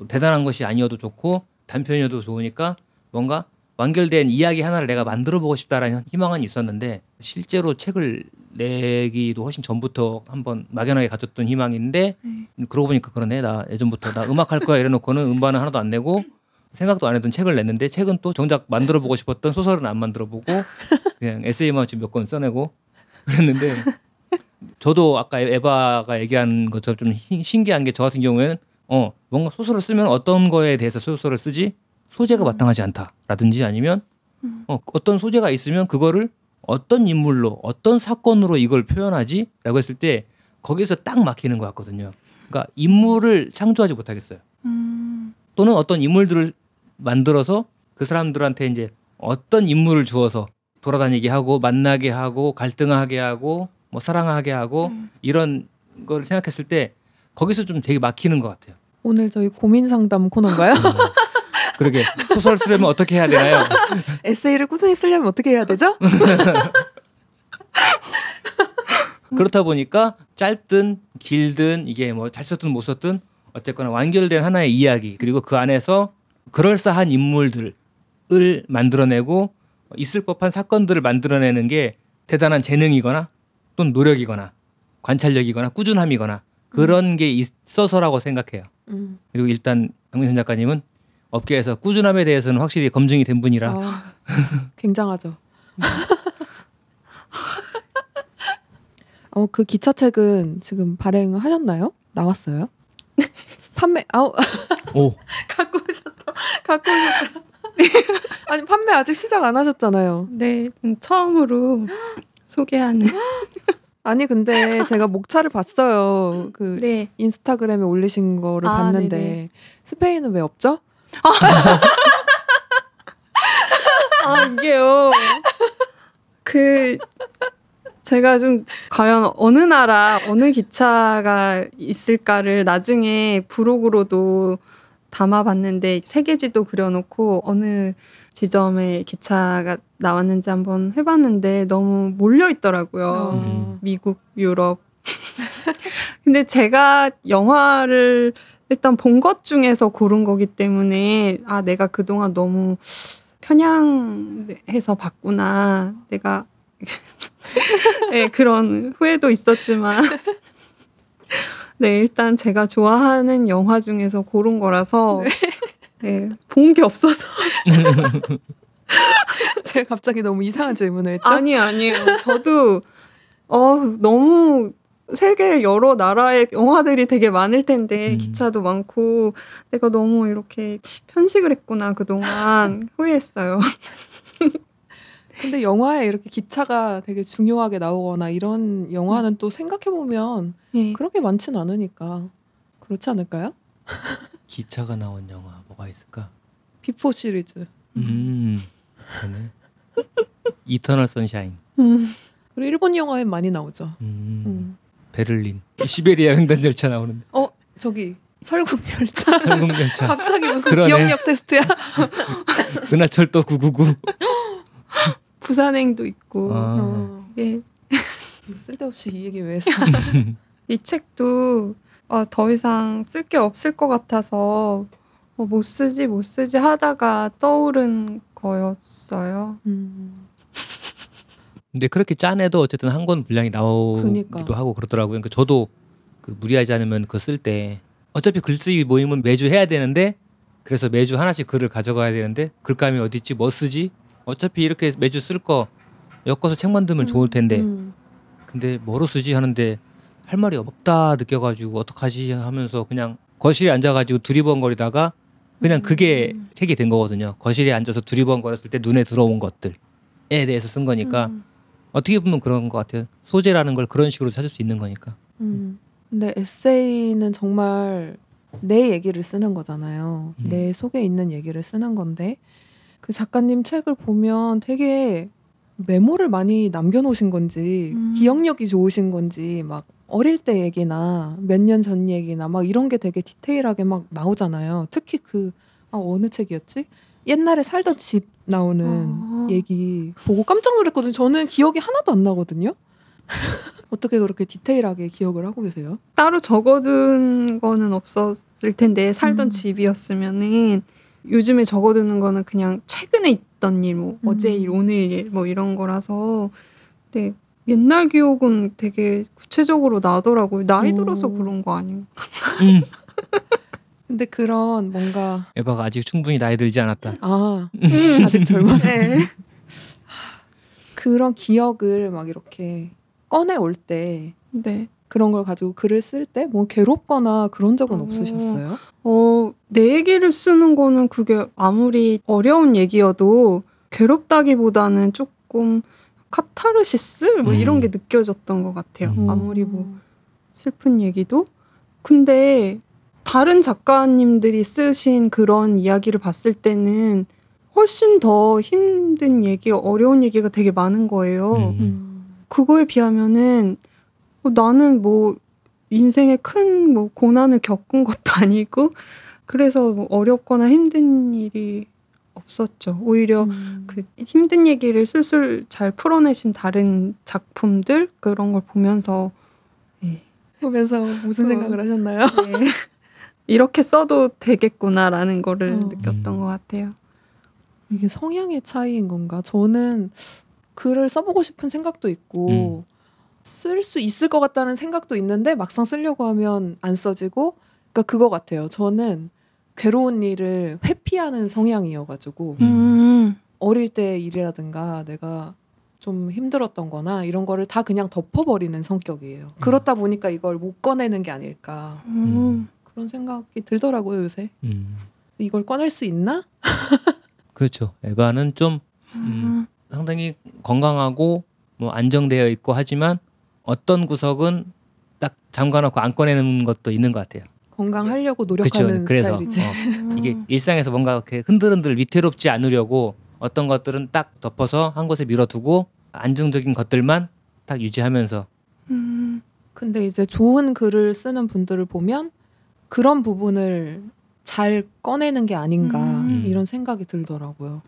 대단한 것이 아니어도 좋고 단편이어도 좋으니까 뭔가 완결된 이야기 하나를 내가 만들어 보고 싶다라는 희망은 있었는데 실제로 책을 내기도 훨씬 전부터 한번 막연하게 가졌던 희망인데 그러고 보니까 그러네. 나 예전부터 나 음악 할 거야 이래놓고는 음반은 하나도 안 내고 생각도 안 했던 책을 냈는데 책은 또 정작 만들어 보고 싶었던 소설은 안 만들어 보고 그냥 에세이만 지금 몇 권 써내고 그랬는데 저도 아까 에바가 얘기한 것처럼 좀 신- 신기한 게 저 같은 경우에는 어 뭔가 소설을 쓰면 어떤 거에 대해서 소설을 쓰지 소재가 마땅하지 않다라든지 아니면 어, 어떤 소재가 있으면 그거를 어떤 인물로 어떤 사건으로 이걸 표현하지라고 했을 때 거기서 딱 막히는 것 같거든요. 그러니까 인물을 창조하지 못하겠어요. 음. 또는 어떤 인물들을 만들어서 그 사람들한테 이제 어떤 인물을 주어서 돌아다니게 하고 만나게 하고 갈등하게 하고 뭐 사랑하게 하고 음. 이런 걸 생각했을 때 거기서 좀 되게 막히는 것 같아요. 오늘 저희 고민 상담 코너인가요? 그러게 소설 쓰려면 어떻게 해야 되나요? 에세이를 꾸준히 쓰려면 어떻게 해야 되죠? 그렇다 보니까 짧든 길든 이게 뭐 잘 썼든 못 썼든 어쨌거나 완결된 하나의 이야기 그리고 그 안에서 그럴싸한 인물들을 만들어내고 있을 법한 사건들을 만들어내는 게 대단한 재능이거나 또는 노력이거나 관찰력이거나 꾸준함이거나 그런 게 있어서라고 생각해요. 음. 그리고 일단 강민선 작가님은 업계에서 꾸준함에 대해서는 확실히 검증이 된 분이라 아, 굉장하죠. 어, 그 기차책은 지금 발행하셨나요? 나왔어요? 판매 아우 오 갖고 오셨다. 갖고 오셨다. 아니 판매 아직 시작 안 하셨잖아요. 네, 음, 처음으로 소개하는. 아니 근데 제가 목차를 봤어요. 그 네. 인스타그램에 올리신 거를 아, 봤는데 네네. 스페인은 왜 없죠? 아 이게요. 그 제가 좀 과연 어느 나라 어느 기차가 있을까를 나중에 브로그로도 담아봤는데 세계지도 그려놓고 어느 지점에 기차가 나왔는지 한번 해봤는데 너무 몰려 있더라고요. 음. 미국, 유럽. 근데 제가 영화를 일단 본 것 중에서 고른 거기 때문에 아 내가 그동안 너무 편향해서 봤구나. 내가 네, 그런 후회도 있었지만 네 일단 제가 좋아하는 영화 중에서 고른 거라서 네, 본 게 없어서 제가 갑자기 너무 이상한 질문을 했죠? 아니 아니에요. 저도 어 너무 세계 여러 나라의 영화들이 되게 많을 텐데 음. 기차도 많고 내가 너무 이렇게 편식을 했구나 그동안 후회했어요. 근데 영화에 이렇게 기차가 되게 중요하게 나오거나 이런 영화는 또 생각해 보면 네. 그렇게 많진 않으니까 그렇지 않을까요? 기차가 나온 영화 뭐가 있을까? Before 시리즈 음 그러네. Eternal Sunshine. 음. 그리고 일본 영화엔 많이 나오죠. 음. 음. 베를린 시베리아 횡단 열차 나오는데 어 저기 설국 열차 한국 열차 갑자기 무슨 그러네. 기억력 테스트야? 은하철도 999 부산행도 있고 아. 어, 예. 쓸데없이 이 얘기 왜 했어? 이 책도 아, 더 이상 쓸 게 없을 것 같아서 어, 못 쓰지 못 쓰지 하다가 떠오른 거였어요. 음. 근데 그렇게 짠해도 어쨌든 한 권 분량이 나오기도 그니까. 하고 그러더라고요. 그러니까 저도 그 무리하지 않으면 그거 쓸때 어차피 글쓰기 모임은 매주 해야 되는데 그래서 매주 하나씩 글을 가져가야 되는데 글감이 어디 있지 뭐 쓰지 어차피 이렇게 매주 쓸 거 엮어서 책 만들면 좋을 텐데 음. 근데 뭐로 쓰지 하는데 할 말이 없다 느껴가지고 어떡하지 하면서 그냥 거실에 앉아가지고 두리번거리다가 그냥 그게 책이 된 거거든요. 거실에 앉아서 두리번거렸을 때 눈에 들어온 것들에 대해서 쓴 거니까 음. 어떻게 보면 그런 것 같아요. 소재라는 걸 그런 식으로 찾을 수 있는 거니까. 음. 근데 에세이는 정말 내 얘기를 쓰는 거잖아요. 음. 내 속에 있는 얘기를 쓰는 건데 그 작가님 책을 보면 되게 메모를 많이 남겨놓으신 건지 음. 기억력이 좋으신 건지 막 어릴 때 얘기나 몇 년 전 얘기나 막 이런 게 되게 디테일하게 막 나오잖아요. 특히 그 아, 어느 책이었지? 옛날에 살던 집 나오는 아. 얘기 보고 깜짝 놀랐거든요. 저는 기억이 하나도 안 나거든요. 어떻게 그렇게 디테일하게 기억을 하고 계세요? 따로 적어둔 거는 없었을 텐데 살던 음. 집이었으면은 요즘에 적어두는 거는 그냥 최근에 있던 일, 뭐 음. 어제 일, 오늘 일, 뭐 이런 거라서 근데 옛날 기억은 되게 구체적으로 나더라고요. 나이 오. 들어서 그런 거 아닌가? 음. 근데 그런 뭔가 에바가 아직 충분히 나이 들지 않았다. 아 아직 젊어서 네. 그런 기억을 막 이렇게 꺼내 올때 네. 그런 걸 가지고 글을 쓸 때 뭐 괴롭거나 그런 적은 어. 없으셨어요? 어, 내 얘기를 쓰는 거는 그게 아무리 어려운 얘기여도 괴롭다기보다는 조금 카타르시스 뭐 이런 음. 게 느껴졌던 것 같아요. 음. 아무리 뭐 슬픈 얘기도. 근데 다른 작가님들이 쓰신 그런 이야기를 봤을 때는 훨씬 더 힘든 얘기, 어려운 얘기가 되게 많은 거예요. 음. 음. 그거에 비하면은 어, 나는 뭐 인생에 큰 뭐 고난을 겪은 것도 아니고 그래서 뭐 어렵거나 힘든 일이 없었죠. 오히려 음. 그 힘든 얘기를 술술 잘 풀어내신 다른 작품들 그런 걸 보면서 예. 보면서 무슨 어. 생각을 하셨나요? 네. 이렇게 써도 되겠구나라는 거를 어. 느꼈던 음. 것 같아요. 이게 성향의 차이인 건가? 저는 글을 써보고 싶은 생각도 있고 쓸 수 있을 것 같다는 생각도 있는데 막상 쓰려고 하면 안 써지고 그러니까 그거 같아요. 저는 괴로운 일을 회피하는 성향이어가지고 음. 음. 어릴 때 일이라든가 내가 좀 힘들었던 거나 이런 거를 다 그냥 덮어버리는 성격이에요. 그렇다 보니까 이걸 못 꺼내는 게 아닐까. 음. 그런 생각이 들더라고요, 요새. 음. 이걸 꺼낼 수 있나? 그렇죠. 에바는 좀 음. 상당히 건강하고 뭐 안정되어 있고 하지만 어떤 구석은 딱 잠가놓고 안 꺼내는 것도 있는 것 같아요. 건강하려고. 노력하는 그래서 스타일이지. 어, 음. 이게 일상에서 뭔가 이렇게 흔들흔들 위태롭지 않으려고 어떤 것들은 딱 덮어서 한 곳에 밀어두고 안정적인 것들만 딱 유지하면서 음. 근데 이제 좋은 글을 쓰는 분들을 보면 그런 부분을 잘 꺼내는 게 아닌가 음. 이런 생각이 들더라고요.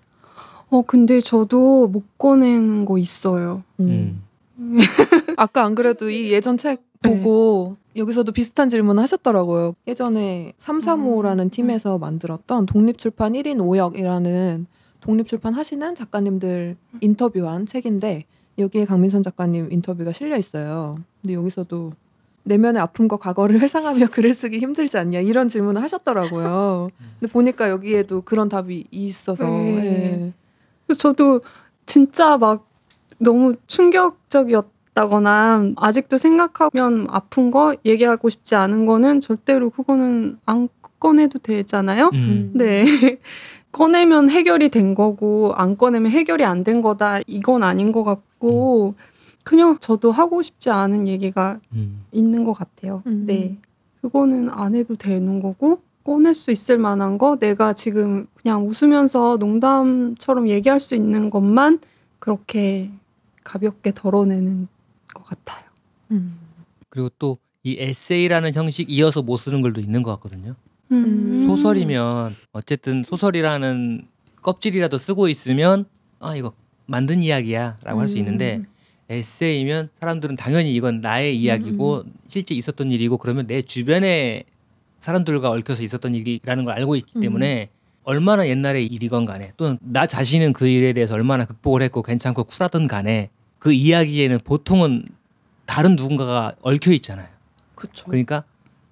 어 근데 저도 못 꺼내는 거 있어요. 음. 음. 아까 안 그래도 이 예전 책 보고 여기서도 비슷한 질문 하셨더라고요. 예전에 335라는 음. 팀에서 만들었던 독립출판 1인 5역이라는 독립출판 하시는 작가님들 인터뷰한 책인데 여기에 강민선 작가님 인터뷰가 실려 있어요. 근데 여기서도 내면의 아픔과 과거를 회상하며 글을 쓰기 힘들지 않냐 이런 질문을 하셨더라고요. 근데 보니까 여기에도 그런 답이 있어서 네. 예. 그래서 저도 진짜 막 너무 충격적이었다거나 아직도 생각하면 아픈 거 얘기하고 싶지 않은 거는 절대로 그거는 안 꺼내도 되잖아요. 음. 네. 꺼내면 해결이 된 거고 안 꺼내면 해결이 안 된 거다. 이건 아닌 것 같고 그냥 저도 하고 싶지 않은 얘기가 음. 있는 것 같아요. 음. 네. 그거는 안 해도 되는 거고 꺼낼 수 있을 만한 거 내가 지금 그냥 웃으면서 농담처럼 얘기할 수 있는 것만 그렇게 가볍게 덜어내는 것 같아요. 음. 그리고 또 이 에세이라는 형식 이어서 못 쓰는 글도 있는 것 같거든요. 음. 소설이면 어쨌든 소설이라는 껍질이라도 쓰고 있으면 아 이거 만든 이야기야라고 할수 있는데 음. 에세이면 사람들은 당연히 이건 나의 이야기고 실제 있었던 일이고 그러면 내 주변에 사람들과 얽혀서 있었던 일이라는 걸 알고 있기 음. 때문에 얼마나 옛날의 일이건 간에 또는 나 자신은 그 일에 대해서 얼마나 극복을 했고 괜찮고 쿨하든 간에 그 이야기에는 보통은 다른 누군가가 얽혀 있잖아요. 그렇죠. 그러니까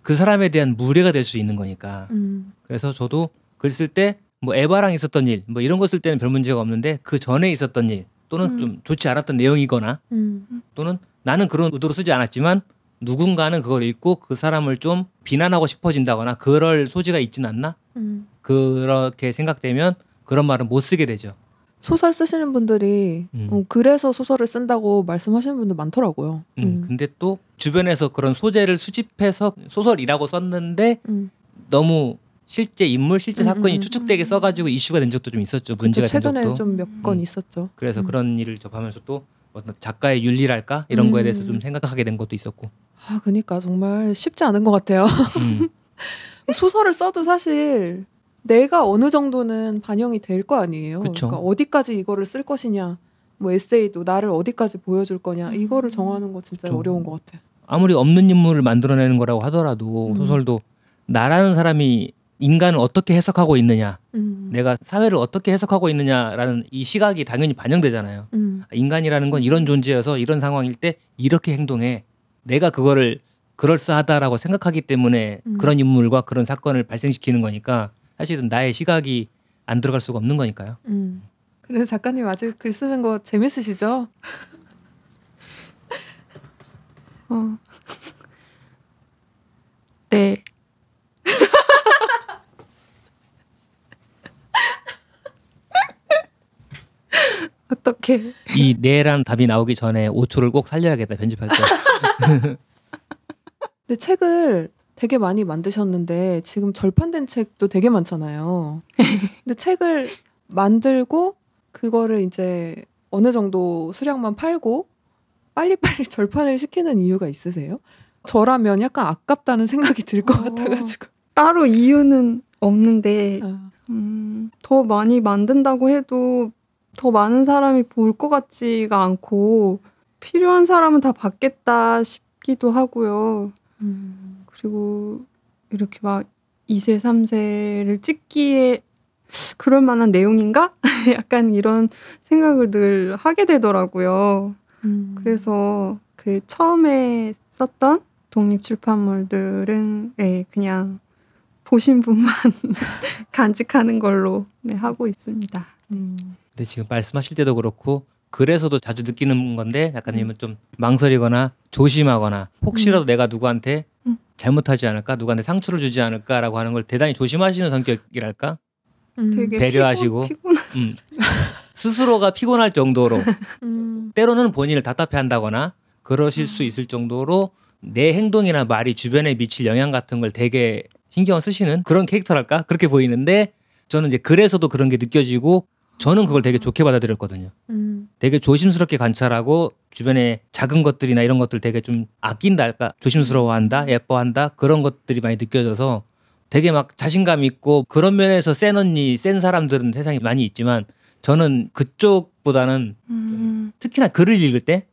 그 사람에 대한 무례가 될 수 있는 거니까. 음. 그래서 저도 글 쓸 때 뭐 에바랑 있었던 일, 뭐 이런 거 쓸 때는 별 문제가 없는데 그 전에 있었던 일 또는 음. 좀 좋지 않았던 내용이거나 음. 또는 나는 그런 의도로 쓰지 않았지만 누군가는 그걸 읽고 그 사람을 좀 비난하고 싶어진다거나 그럴 소지가 있진 않나? 음. 그렇게 생각되면 그런 말은 못 쓰게 되죠. 소설 쓰시는 분들이 음. 어, 그래서 소설을 쓴다고 말씀하시는 분들 많더라고요. 음, 근데 또 주변에서 그런 소재를 수집해서 소설이라고 썼는데 음. 너무 실제 인물, 실제 음, 사건이 음, 음. 추측되게 써가지고 이슈가 된 적도 좀 있었죠. 문제가 그쵸, 된 최근에. 좀 몇건 음. 있었죠. 그래서 음. 그런 일을 접하면서 또 어떤 작가의 윤리랄까 이런 거에 대해서 음. 좀 생각하게 된 것도 있었고. 아, 그니까 정말 쉽지 않은 것 같아요. 음, 소설을 써도 사실 내가 어느 정도는 반영이 될 거 아니에요. 그쵸. 러니까 어디까지 이거를 쓸 것이냐, 뭐 에세이도 나를 어디까지 보여줄 거냐, 이거를 음. 정하는 거 진짜 그쵸. 어려운 것 같아. 아무리 없는 인물을 만들어내는 거라고 하더라도 음. 소설도 나라는 사람이 인간을 어떻게 해석하고 있느냐, 음. 내가 사회를 어떻게 해석하고 있느냐라는 이 시각이 당연히 반영되잖아요. 음. 인간이라는 건 이런 존재여서 이런 상황일 때 이렇게 행동해. 내가 그거를 그럴싸하다라고 생각하기 때문에 음. 그런 인물과 그런 사건을 발생시키는 거니까 사실은 나의 시각이 안 들어갈 수가 없는 거니까요. 음. 그래서 작가님 아직 글 쓰는 거 재밌으시죠? 어. 네. 어떻게? 이 네라는 답이 나오기 전에 5초를 꼭 살려야겠다 편집할 때. 근데 책을 되게 많이 만드셨는데 지금 절판된 책도 되게 많잖아요. 근데 책을 만들고 그거를 이제 어느 정도 수량만 팔고 빨리빨리 절판을 시키는 이유가 있으세요? 저라면 약간 아깝다는 생각이 들것 어. 같아가지고. 따로 이유는 없는데 아, 음, 더 많이 만든다고 해도 더 많은 사람이 볼 것 같지가 않고 필요한 사람은 다 받겠다 싶기도 하고요. 음. 그리고 이렇게 막 2세, 3세를 찍기에 그럴 만한 내용인가? 약간 이런 생각을 늘 하게 되더라고요. 음. 그래서 그 처음에 썼던 독립 출판물들은 네, 그냥 보신 분만 간직하는 걸로 네, 하고 있습니다. 음. 근데 지금 말씀하실 때도 그렇고 그래서도 자주 느끼는 건데 작가님은 좀 망설이거나 조심하거나 혹시라도 내가 누구한테 음. 잘못하지 않을까 누구한테 상처를 주지 않을까라고 하는 걸 대단히 조심하시는 성격이랄까 음. 배려하시고. 피곤, 음. 스스로가 피곤할 정도로 음. 때로는 본인을 답답해한다거나 그러실 수 있을 정도로 내 행동이나 말이 주변에 미칠 영향 같은 걸 되게 신경 쓰시는 그런 캐릭터랄까 그렇게 보이는데 저는 이제 그래서도 그런 게 느껴지고 저는 그걸 되게 좋게 받아들였거든요. 음. 되게 조심스럽게 관찰하고 주변에 작은 것들이나 이런 것들 되게 좀 아낀다 할까 조심스러워한다 예뻐한다 그런 것들이 많이 느껴져서 되게 막 자신감 있고 그런 면에서 센 언니 센 사람들은 세상에 많이 있지만 저는 그쪽보다는 음, 특히나 글을 읽을 때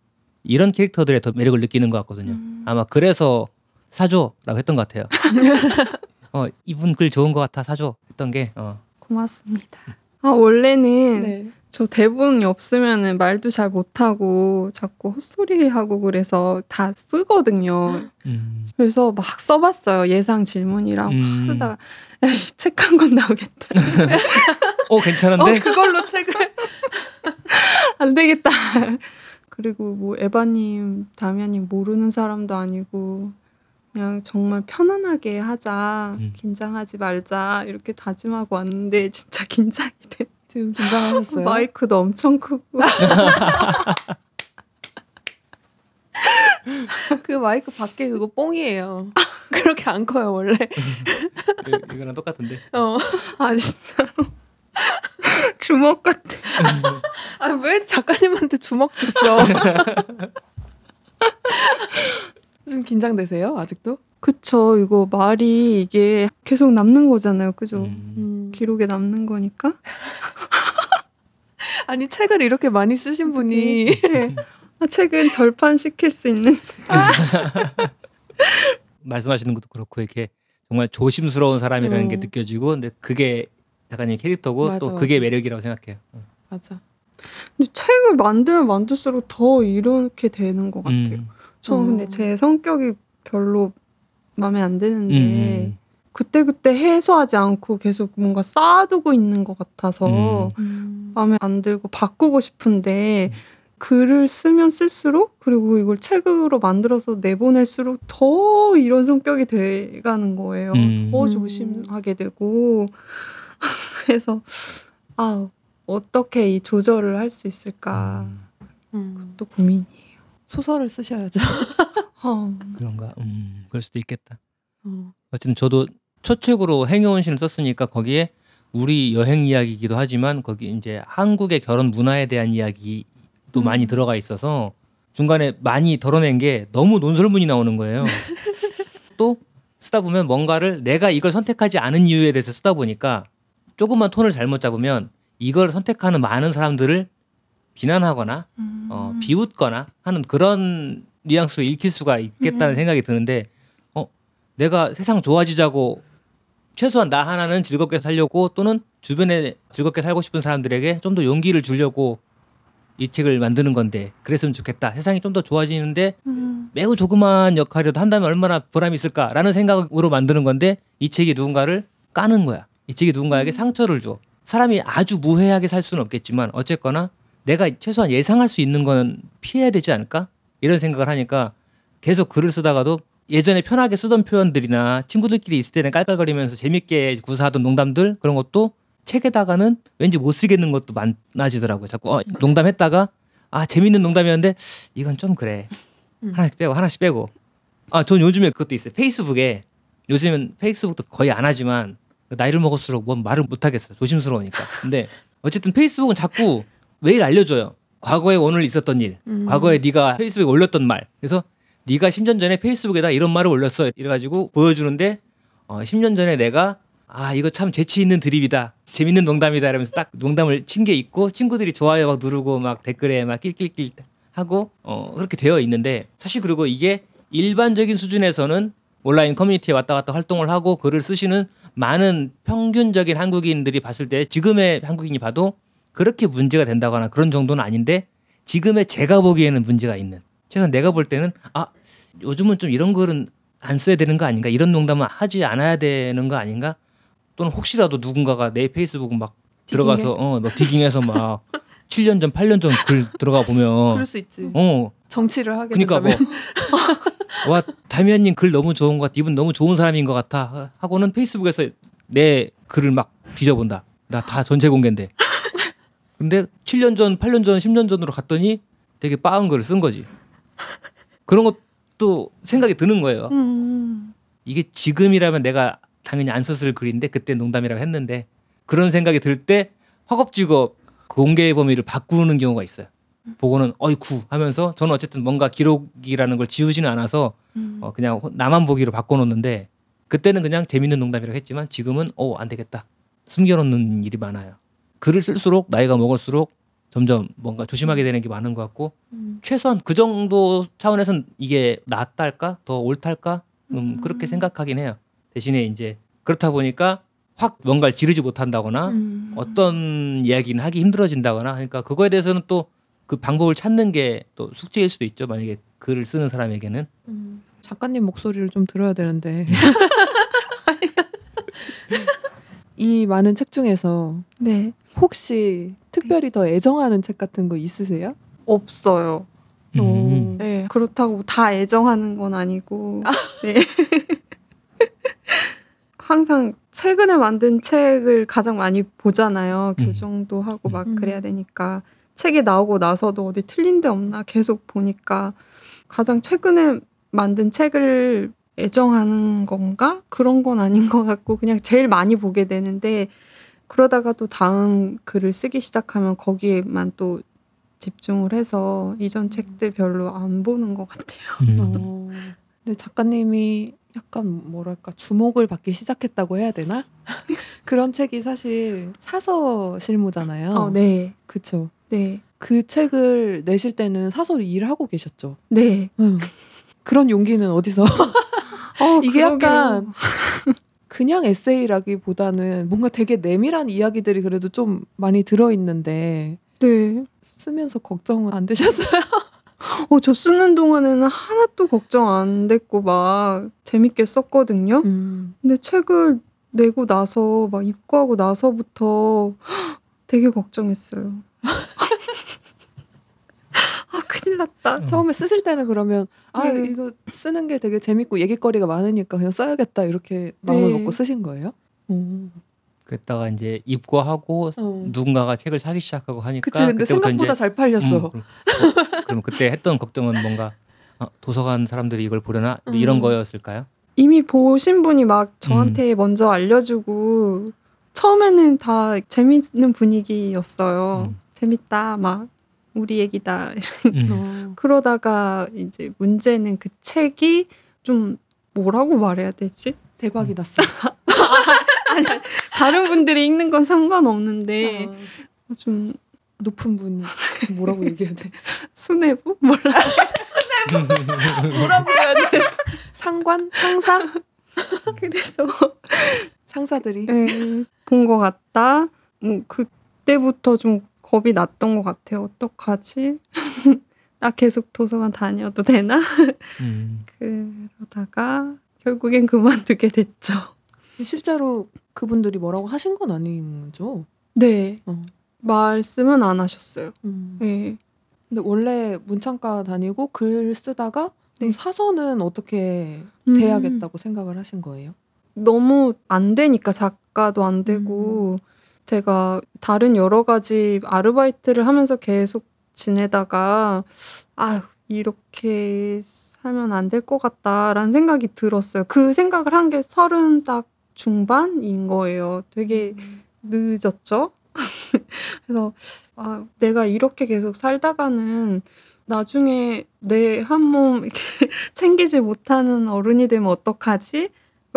이런 캐릭터들의 더 매력을 느끼는 것 같거든요. 음. 아마 그래서 사줘라고 했던 것 같아요. 어 이분 글 좋은 것 같아 사줘 했던 게 어. 고맙습니다. 아 원래는 네. 저 대본이 없으면은 말도 잘 못하고 자꾸 헛소리 하고 그래서 다 쓰거든요. 음. 그래서 막 써봤어요. 예상 질문이랑 음. 막 쓰다가 책 한 권 나오겠다. 어 괜찮은데 어, 그걸로 책을. 안 되겠다. 그리고 뭐 에바님, 다미아님 모르는 사람도 아니고 그냥 정말 편안하게 하자, 음. 긴장하지 말자 이렇게 다짐하고 왔는데 진짜 긴장이 돼. 지금 긴장하셨어요? 마이크도 엄청 크고 그 마이크 밖에 그거 뽕이에요. 그렇게 안 커요 원래. 이- 이거랑 똑같은데 어. 아 진짜 주먹 같아. 아 왜 작가님한테 주먹 줬어? 좀 긴장되세요 아직도? 그쵸 이거 말이 이게 계속 남는 거잖아요, 그죠? 음. 음. 기록에 남는 거니까. 아니 책을 이렇게 많이 쓰신 분이 네. 아, 책은 절판 시킬 수 있는 말씀하시는 것도 그렇고 이렇게 정말 조심스러운 사람이라는 게 음. 느껴지고 근데 그게 작가님 캐릭터고 맞아, 또 맞아. 그게 매력이라고 생각해요. 맞아. 근데 책을 만들면 만들수록 더 이렇게 되는 것 같아요. 음. 저 어. 근데 제 성격이 별로 마음에 안 드는데 음. 그때그때 해소하지 않고 계속 뭔가 쌓아두고 있는 것 같아서 음. 마음에 안 들고 바꾸고 싶은데 글을 쓰면 쓸수록 그리고 이걸 책으로 만들어서 내보낼수록 더 이런 성격이 돼가는 거예요. 음. 더 음. 조심하게 되고 그래서 아 어떻게 이 조절을 할 수 있을까 음. 또 고민이에요. 소설을 쓰셔야죠. 어. 그런가? 음, 그럴 수도 있겠다. 어. 어쨌든 저도 첫 책으로 행여운 신을 썼으니까 거기에 우리 여행 이야기이기도 하지만 거기 이제 한국의 결혼 문화에 대한 이야기도 음. 많이 들어가 있어서 중간에 많이 덜어낸 게 너무 논설문이 나오는 거예요. 또 쓰다 보면 뭔가를 내가 이걸 선택하지 않은 이유에 대해서 쓰다 보니까 조금만 톤을 잘못 잡으면 이걸 선택하는 많은 사람들을 비난하거나 어, 음. 비웃거나 하는 그런 뉘앙스로 읽힐 수가 있겠다는 음. 생각이 드는데 어 내가 세상 좋아지자고 최소한 나 하나는 즐겁게 살려고 또는 주변에 즐겁게 살고 싶은 사람들에게 좀 더 용기를 주려고 이 책을 만드는 건데 그랬으면 좋겠다 세상이 좀 더 좋아지는데 음. 매우 조그마한 역할이라도 한다면 얼마나 보람이 있을까라는 생각으로 만드는 건데 이 책이 누군가를 까는 거야 이 책이 누군가에게 상처를 줘 사람이 아주 무해하게 살 수는 없겠지만 어쨌거나 내가 최소한 예상할 수 있는 건 피해야 되지 않을까 이런 생각을 하니까 계속 글을 쓰다가도 예전에 편하게 쓰던 표현들이나 친구들끼리 있을 때는 깔깔거리면서 재밌게 구사하던 농담들 그런 것도 책에다가는 왠지 못 쓰겠는 것도 많아지더라고요. 자꾸 어, 농담했다가 아 재밌는 농담이었는데 이건 좀 그래 음. 하나씩 빼고 하나씩 빼고 아 전 요즘에 그것도 있어요. 페이스북에 요즘은 페이스북도 거의 안 하지만 나이를 먹을수록 뭐 말을 못 하겠어요. 조심스러우니까. 근데 어쨌든 페이스북은 자꾸 매일 알려줘요. 과거에 오늘 있었던 일, 음. 과거에 네가 페이스북에 올렸던 말. 그래서 네가 10년 전에 페이스북에다 이런 말을 올렸어. 이래가지고 보여주는데 어, 10년 전에 내가 아 이거 참 재치 있는 드립이다. 재밌는 농담이다. 이러면서 딱 농담을 친 게 있고 친구들이 좋아요 막 누르고 막 댓글에 막 낄낄낄 하고 어 그렇게 되어 있는데 사실 그리고 이게 일반적인 수준에서는 온라인 커뮤니티에 왔다 갔다 활동을 하고 글을 쓰시는 많은 평균적인 한국인들이 봤을 때 지금의 한국인이 봐도 그렇게 문제가 된다거나 그런 정도는 아닌데 지금의 제가 보기에는 문제가 있는. 최소한 내가 볼 때는 아 요즘은 좀 이런 글은 안 써야 되는 거 아닌가? 이런 농담은 하지 않아야 되는 거 아닌가? 또는 혹시라도 누군가가 내 페이스북 막 들어가서 어막 디깅해서 막 7년 전 8년 전 글 들어가 보면 그럴 수 있지. 어. 정치를 하게 그러니까 된다면. 뭐 와 다미안님 글 너무 좋은 것 같아. 이분 너무 좋은 사람인 것 같아. 하고는 페이스북에서 내 글을 막 뒤져본다. 나 다 전체 공개인데 근데 7년 전 8년 전 10년 전으로 갔더니 되게 빠은 글을 쓴 거지 그런 것도 생각이 드는 거예요 음. 이게 지금이라면 내가 당연히 안 썼을 글인데 그때 농담이라고 했는데 그런 생각이 들 때 허겁지겁 공개 범위를 바꾸는 경우가 있어요. 보고는 어이쿠 하면서 저는 어쨌든 뭔가 기록이라는 걸 지우지는 않아서 음. 어, 그냥 나만 보기로 바꿔놓는데 그때는 그냥 재밌는 농담이라고 했지만 지금은 어 안 되겠다 숨겨놓는 일이 많아요. 글을 쓸수록 나이가 먹을수록 점점 뭔가 조심하게 되는 게 많은 것 같고 음. 최소한 그 정도 차원에선 이게 낫달까 더 옳달까 음, 그렇게 생각하긴 해요. 대신에 이제 그렇다 보니까 확 뭔가를 지르지 못한다거나 음. 어떤 이야기는 하기 힘들어진다거나 그러니까 그거에 대해서는 또 그 방법을 찾는 게 또 숙제일 수도 있죠. 만약에 글을 쓰는 사람에게는 음. 작가님 목소리를 좀 들어야 되는데. 이 많은 책 중에서 네 혹시 특별히 더 애정하는 책 같은 거 있으세요? 없어요. 음. 네 그렇다고 다 애정하는 건 아니고 네. 항상 최근에 만든 책을 가장 많이 보잖아요. 음. 교정도 하고 막 음. 그래야 되니까 책이 나오고 나서도 어디 틀린 데 없나 계속 보니까 가장 최근에 만든 책을 애정하는 건가? 그런 건 아닌 것 같고 그냥 제일 많이 보게 되는데 그러다가 또 다음 글을 쓰기 시작하면 거기에만 또 집중을 해서 이전 책들 별로 안 보는 것 같아요. 음. 어. 근데 작가님이 약간 뭐랄까 주목을 받기 시작했다고 해야 되나? 그런 책이 사실 사서 실무잖아요. 어, 네. 그쵸. 네. 그 책을 내실 때는 사설 일을 하고 계셨죠. 네. 응. 그런 용기는 어디서? 어, 이게 그러게요. 약간 그냥 에세이라기보다는 뭔가 되게 내밀한 이야기들이 그래도 좀 많이 들어있는데 네. 쓰면서 걱정은 안 되셨어요? 어, 저 쓰는 동안에는 하나도 걱정 안 됐고 막 재밌게 썼거든요. 음. 근데 책을 내고 나서 막 입고하고 나서부터 되게 걱정했어요. 아, 큰일 났다. 처음에 쓰실 때는 그러면 아 네. 이거 쓰는 게 되게 재밌고 얘기거리가 많으니까 그냥 써야겠다 이렇게 마음을 네. 먹고 쓰신 거예요? 오. 그랬다가 이제 입고하고 어. 누군가가 책을 사기 시작하고 하니까 그치 근데 생각보다 이제 잘 팔렸어. 음, 그럼, 어, 그럼 그때 했던 걱정은 뭔가 어, 도서관 사람들이 이걸 보려나 뭐 음. 이런 거였을까요? 이미 보신 분이 막 저한테 먼저 알려주고 처음에는 다 재밌는 분위기였어요. 음. 재밌다, 막 우리 얘기다. 음. 어. 그러다가 이제 문제는 그 책이 좀 뭐라고 말해야 되지? 대박이 났어. 다른 분들이 읽는 건 상관없는데 어. 좀 높은 분 뭐라고 얘기해야 돼? 수뇌부 몰라. 뭐라고 해야 돼? 상관, 상사, 그래서 상사들이 네, 본것 같다. 뭐 그때부터 좀 겁이 났던 것 같아요. 어떡하지? 나 계속 도서관 다녀도 되나? 음. 그러다가 결국엔 그만두게 됐죠. 실제로 그분들이 뭐라고 하신 건 아니죠? 네. 어. 말씀은 안 하셨어요. 음. 네. 근데 원래 문창과 다니고 글 쓰다가 네. 사서는 어떻게 음. 돼야겠다고 생각을 하신 거예요? 너무 안 되니까 작가도 안 되고 제가 다른 여러 가지 아르바이트를 하면서 계속 지내다가 아유 이렇게 살면 안 될 것 같다라는 생각이 들었어요. 그 생각을 한 게 서른 딱 중반인 거예요. 되게 늦었죠. 그래서 아, 내가 이렇게 계속 살다가는 나중에 내 한 몸 이렇게 챙기지 못하는 어른이 되면 어떡하지?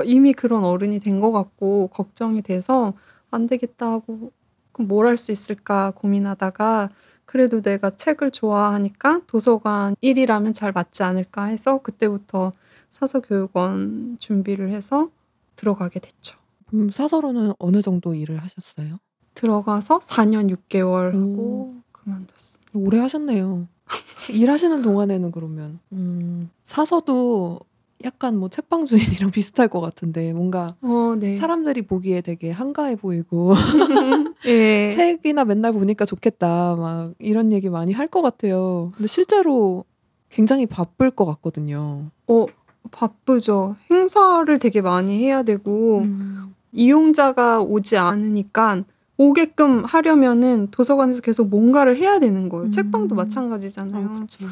이미 그런 어른이 된 것 같고 걱정이 돼서 안 되겠다 하고 그럼 뭘 할 수 있을까 고민하다가 그래도 내가 책을 좋아하니까 도서관 1이라면 잘 맞지 않을까 해서 그때부터 사서교육원 준비를 해서 들어가게 됐죠. 그럼 사서로는 어느 정도 일을 하셨어요? 들어가서 4년 6개월 하고 그만뒀어요. 오래 하셨네요. 일하시는 동안에는 그러면 음, 사서도 약간 뭐 책방 주인이랑 비슷할 것 같은데 뭔가 어, 네. 사람들이 보기에 되게 한가해 보이고 예. 책이나 맨날 보니까 좋겠다 막 이런 얘기 많이 할 것 같아요. 근데 실제로 굉장히 바쁠 것 같거든요. 어, 바쁘죠. 행사를 되게 많이 해야 되고 음. 이용자가 오지 않으니까 오게끔 하려면은 도서관에서 계속 뭔가를 해야 되는 거예요. 음. 책방도 마찬가지잖아요. 아, 그렇죠.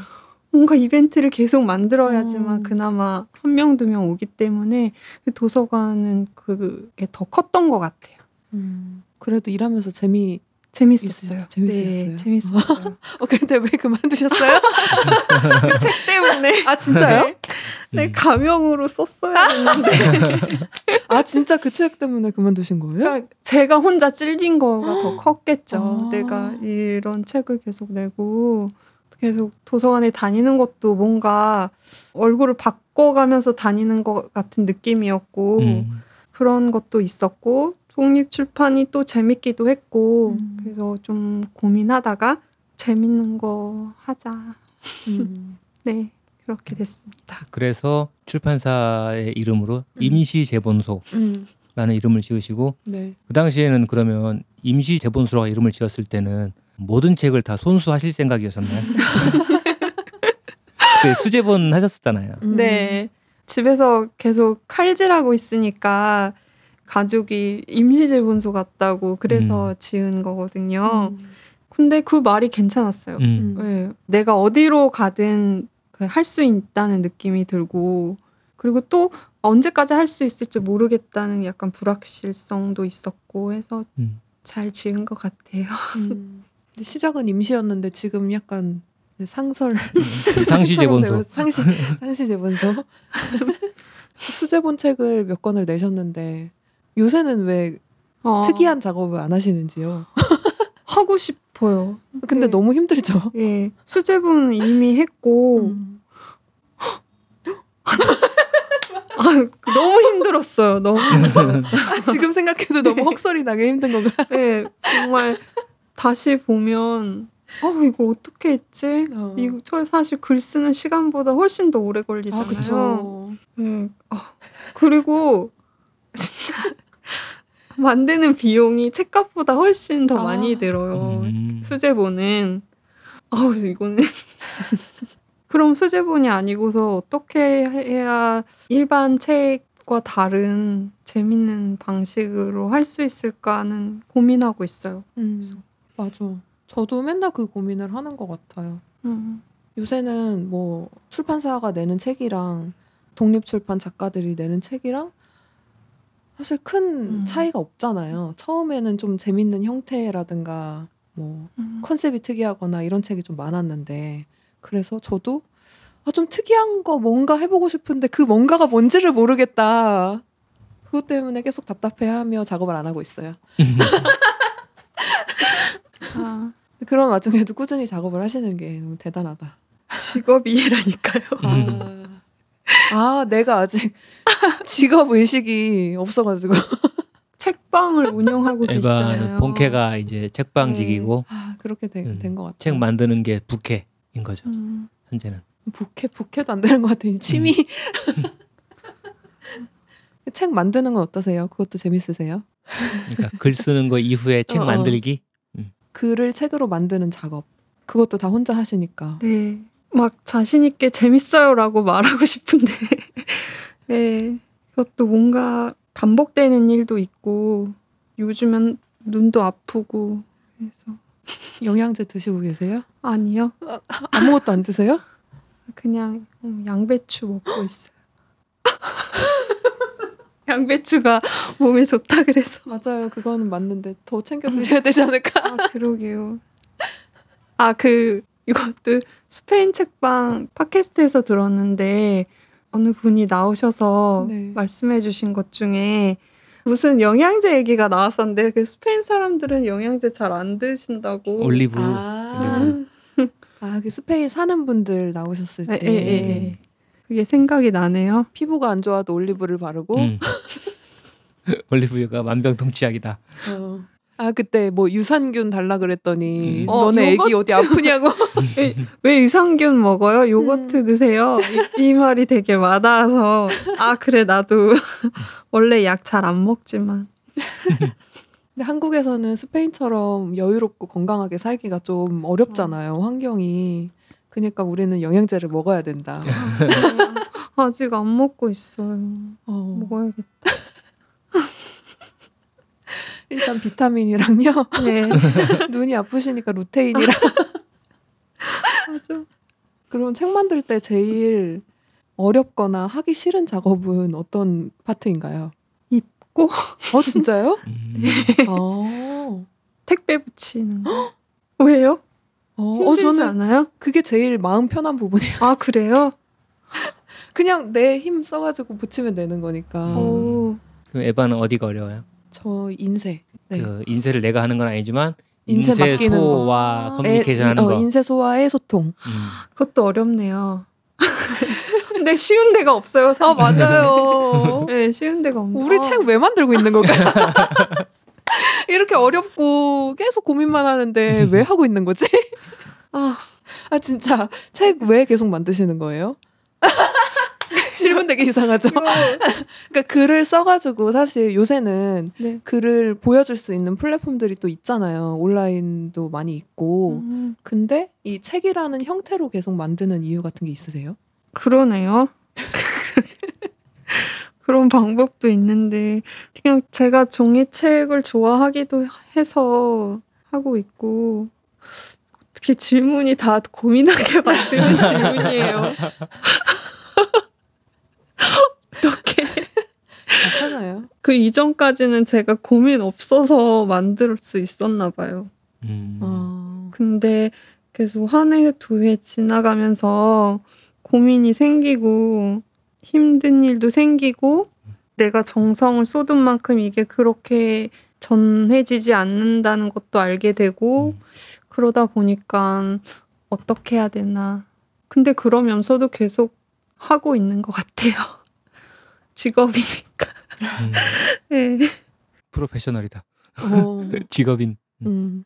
뭔가 이벤트를 계속 만들어야지만 음. 그나마 한 명 두 명 오기 때문에 그 도서관은 그게 더 컸던 것 같아요. 음. 그래도 일하면서 재미. 재밌었어요. 재밌었어요? 네, 재밌었어요. 어 근데 왜 그만두셨어요? 책 때문에 아 진짜요? 네, 네, 음. 가명으로 썼어야 했는데 아 진짜 그 책 때문에 그만두신 거예요? 그러니까 제가 혼자 찔린 거가 더 컸겠죠. 아. 내가 이런 책을 계속 내고 계속 도서관에 다니는 것도 뭔가 얼굴을 바꿔가면서 다니는 것 같은 느낌이었고 음. 그런 것도 있었고 독립 출판이 또 재밌기도 했고 음. 그래서 좀 고민하다가 재밌는 거 하자. 음. 네 그렇게 됐습니다. 그래서 출판사의 이름으로 음. 임시 재본소 라는 음. 이름을 지으시고 네. 그 당시에는 그러면 임시 재본소라고 이름을 지었을 때는 모든 책을 다 손수하실 생각이셨나요? 그때 수제본 하셨었잖아요. 음. 네. 집에서 계속 칼질하고 있으니까 가족이 임시재본소 같다고 그래서 음. 지은 거거든요. 음. 근데 그 말이 괜찮았어요. 음. 네. 내가 어디로 가든 그할수 있다는 느낌이 들고 그리고 또 언제까지 할 수 있을지 모르겠다는 약간 불확실성도 있었고 해서 음. 잘 지은 것 같아요. 음. 시작은 임시였는데 지금 약간 상설 상시 재본소. 상시 상시 재본소 수제본 책을 몇 권을 내셨는데 요새는 왜 어. 특이한 작업을 안 하시는지요? 하고 싶어요. 근데 네. 너무 힘들죠. 예, 수제부는 이미 했고 음. 아, 너무 힘들었어요. 너무 힘들었어요. 아, 지금 생각해도 너무 헉소리 나게 힘든 건가? 예, 정말 다시 보면 어 이걸 어떻게 했지? 어. 이거 저 사실 글 쓰는 시간보다 훨씬 더 오래 걸리잖아요. 아, 그쵸. 예. 아, 그리고 진짜 만드는 비용이 책값보다 훨씬 더 아. 많이 들어요. 음. 수제본은 아우 이거는 그럼 수제본이 아니고서 어떻게 해야 일반 책과 다른 재밌는 방식으로 할 수 있을까는 고민하고 있어요. 음, 그래서. 맞아. 저도 맨날 그 고민을 하는 것 같아요. 음. 요새는 뭐 출판사가 내는 책이랑 독립 출판 작가들이 내는 책이랑 사실 큰 음. 차이가 없잖아요. 처음에는 좀 재밌는 형태라든가 뭐 음. 컨셉이 특이하거나 이런 책이 좀 많았는데 그래서 저도 아, 좀 특이한 거 뭔가 해보고 싶은데 그 뭔가가 뭔지를 모르겠다. 그것 때문에 계속 답답해하며 작업을 안 하고 있어요. 아, 그런 와중에도 꾸준히 작업을 하시는 게 너무 대단하다. 직업이라니까요. 아, 아 내가 아직 직업 의식이 없어가지고 책방을 운영하고 계시잖아요. 본캐가 이제 책방직이고 아 그렇게 음, 된것 같아요. 책 만드는 게 부캐인 거죠. 음. 현재는. 부캐 부캐도 안 되는 것 같아요. 취미. 책 만드는 건 어떠세요? 그것도 재밌으세요? 그러니까 글 쓰는 거 이후에 책 어, 어. 만들기. 글을 책으로 만드는 작업. 그것도 다 혼자 하시니까. 네. 막 자신 있게 재밌어요라고 말하고 싶은데, 네. 그것도 뭔가 반복되는 일도 있고, 요즘엔 눈도 아프고, 그래서 영양제 드시고 계세요? 아니요. 아무것도 안 드세요? 그냥 음, 양배추 먹고 있어요. 양배추가 몸에 좋다 그래서. 맞아요. 그거는 맞는데 더 챙겨 드셔야 되지 않을까? 아 그러게요. 아 그 이것도 스페인 책방 팟캐스트에서 들었는데 어느 분이 나오셔서 네. 말씀해 주신 것 중에 무슨 영양제 얘기가 나왔었는데 그 스페인 사람들은 영양제 잘 안 드신다고. 올리브. 아, 아, 그 스페인 사는 분들 나오셨을 예, 때 예, 예, 예. 그게 생각이 나네요. 피부가 안 좋아도 올리브를 바르고 음. 올리브유가 만병통치약이다. 어. 아 그때 뭐 유산균 달라 그랬더니 음. 어, 너네 요거트. 애기 어디 아프냐고 왜, 왜 유산균 먹어요? 요거트 음. 드세요. 이, 이 말이 되게 와닿아서 아 그래 나도 원래 약 잘 안 먹지만 근데 한국에서는 스페인처럼 여유롭고 건강하게 살기가 좀 어렵잖아요 환경이 그러니까 우리는 영양제를 먹어야 된다 아직 안 먹고 있어요. 어, 먹어야겠다. 일단 비타민이랑요 네, 눈이 아프시니까 루테인이랑 맞아. 그럼 책 만들 때 제일 어렵거나 하기 싫은 작업은 어떤 파트인가요? 입고 어 진짜요? 음. 어, 택배 붙이는 거. 왜요? 어, 어 힘들지 저는 않아요? 그게 제일 마음 편한 부분이에요. 아 그래요? 그냥 내 힘 써가지고 붙이면 되는 거니까. 음. 오, 그 에바는 어디가 어려워요? 저 인쇄. 네. 그 인쇄를 내가 하는 건 아니지만 인쇄 인쇄 소와 거. 커뮤니케이션 애- 하는 어, 거. 인쇄 소와의 소통. 음. 그것도 어렵네요. 근데 쉬운 데가 없어요. 아 맞아요. 네, 쉬운 데가 없네. 우리 어. 책왜 만들고 있는 걸까요? 이렇게 어렵고 계속 고민만 하는데 왜 하고 있는 거지? 아, 아 진짜 책 왜 계속 만드시는 거예요? 질문 되게 이상하죠. 그러니까 글을 써가지고 사실 요새는 네. 글을 보여줄 수 있는 플랫폼들이 또 있잖아요. 온라인도 많이 있고. 음, 근데 이 책이라는 형태로 계속 만드는 이유 같은 게 있으세요? 그러네요. 그런 방법도 있는데 그냥 제가 종이책을 좋아하기도 해서 하고 있고 어떻게 질문이 다 고민하게 만드는 질문이에요. 어떻게 괜찮아요. 그 이전까지는 제가 고민 없어서 만들 수 있었나 봐요. 음. 어, 근데 계속 한 해, 두 해 지나가면서 고민이 생기고 힘든 일도 생기고 내가 정성을 쏟은 만큼 이게 그렇게 전해지지 않는다는 것도 알게 되고 음. 그러다 보니까 어떻게 해야 되나. 근데 그러면서도 계속 하고 있는 것 같아요. 직업이니까. 음, 네. 프로페셔널이다. 어, 직업인. 음,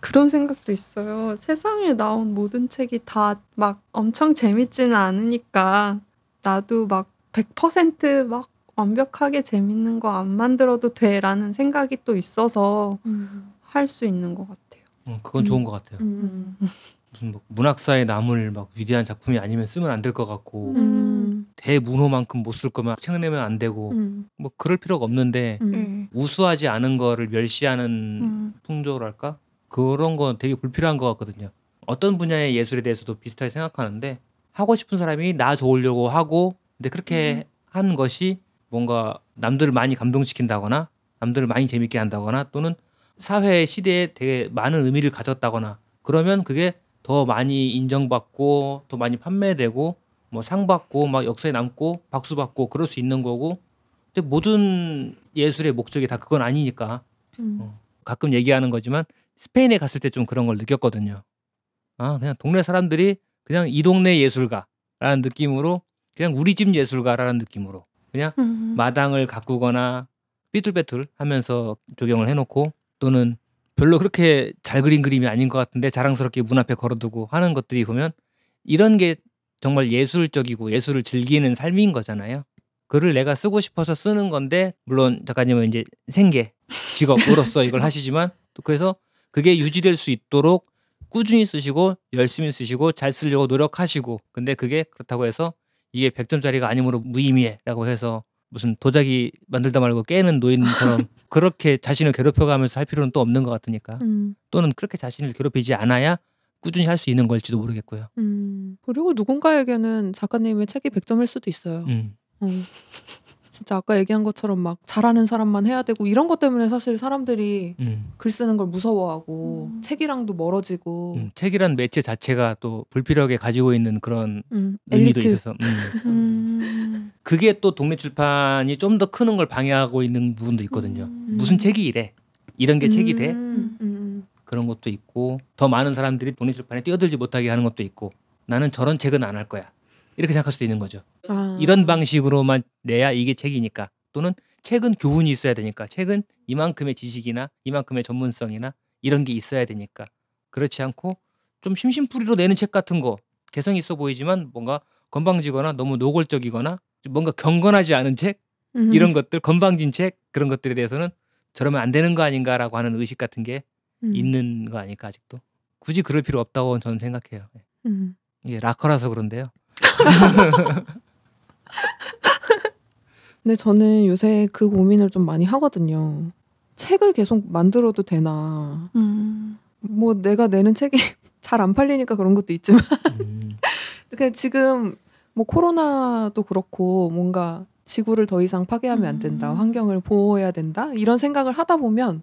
그런 생각도 있어요. 세상에 나온 모든 책이 다 막 엄청 재밌지는 않으니까 나도 막 100%막 완벽하게 재밌는 거 안 만들어도 돼라는 생각이 또 있어서 음, 할수 있는 것 같아요. 어, 그건 좋은 것 같아요. 음, 무슨 뭐 문학사에 남을 막 위대한 작품이 아니면 쓰면 안 될 것 같고 음, 대문호만큼 못 쓸 거면 책 내면 안 되고 음, 뭐 그럴 필요가 없는데 음, 네. 우수하지 않은 거를 멸시하는 음. 풍조랄까 그런 건 되게 불필요한 것 같거든요. 어떤 분야의 예술에 대해서도 비슷하게 생각하는데 하고 싶은 사람이 나 좋으려고 하고 근데 그렇게 한 것이 뭔가 남들을 많이 감동시킨다거나 남들을 많이 재밌게 한다거나 또는 사회 시대에 되게 많은 의미를 가졌다거나 그러면 그게 더 많이 인정받고 더 많이 판매되고 뭐 상 받고 막 역사에 남고 박수 받고 그럴 수 있는 거고 근데 모든 예술의 목적이 다 그건 아니니까 음. 어. 가끔 얘기하는 거지만 스페인에 갔을 때 좀 그런 걸 느꼈거든요. 아 그냥 동네 사람들이 그냥 이 동네 예술가라는 느낌으로 그냥 우리 집 예술가라는 느낌으로 그냥 음. 마당을 가꾸거나 삐뚤빼뚤 하면서 조경을 해놓고 또는 별로 그렇게 잘 그린 그림이 아닌 것 같은데 자랑스럽게 문 앞에 걸어두고 하는 것들이 보면 이런 게 정말 예술적이고 예술을 즐기는 삶인 거잖아요. 글을 내가 쓰고 싶어서 쓰는 건데 물론 작가님은 이제 생계 직업으로서 이걸 하시지만 또 그래서 그게 유지될 수 있도록 꾸준히 쓰시고 열심히 쓰시고 잘 쓰려고 노력하시고 근데 그게 그렇다고 해서 이게 100점짜리가 아니므로 무의미해라고 해서 무슨 도자기 만들다 말고 깨는 노인처럼 그렇게 자신을 괴롭혀가면서 할 필요는 또 없는 것 같으니까 음, 또는 그렇게 자신을 괴롭히지 않아야 꾸준히 할 수 있는 걸지도 모르겠고요. 음. 그리고 누군가에게는 작가님의 책이 100점일 수도 있어요. 음. 어. 진짜 아까 얘기한 것처럼 막 잘하는 사람만 해야 되고 이런 것 때문에 사실 사람들이 음. 글 쓰는 걸 무서워하고 음. 책이랑도 멀어지고 음. 책이란 매체 자체가 또 불필요하게 가지고 있는 그런 음, 의미도 엘리트 있어서 음. 음. 그게 또 동네 출판이 좀 더 크는 걸 방해하고 있는 부분도 있거든요. 음. 무슨 책이 이래? 이런 게 책이 돼? 그런 것도 있고 더 많은 사람들이 동네 출판에 뛰어들지 못하게 하는 것도 있고 나는 저런 책은 안 할 거야. 이렇게 생각할 수도 있는 거죠. 아. 이런 방식으로만 내야 이게 책이니까 또는 책은 교훈이 있어야 되니까 책은 이만큼의 지식이나 이만큼의 전문성이나 이런 게 있어야 되니까 그렇지 않고 좀 심심풀이로 내는 책 같은 거 개성 있어 보이지만 뭔가 건방지거나 너무 노골적이거나 좀 뭔가 경건하지 않은 책 음. 이런 것들 건방진 책 그런 것들에 대해서는 저러면 안 되는 거 아닌가라고 하는 의식 같은 게 음. 있는 거 아닐까 아직도 굳이 그럴 필요 없다고 저는 생각해요. 예. 음. 이게 락커라서 그런데요. 근데 저는 요새 그 고민을 좀 많이 하거든요. 책을 계속 만들어도 되나? 음. 뭐 내가 내는 책이 잘 안 팔리니까 그런 것도 있지만 음, 지금 뭐 코로나도 그렇고 뭔가 지구를 더 이상 파괴하면 안 된다. 음. 환경을 보호해야 된다. 이런 생각을 하다 보면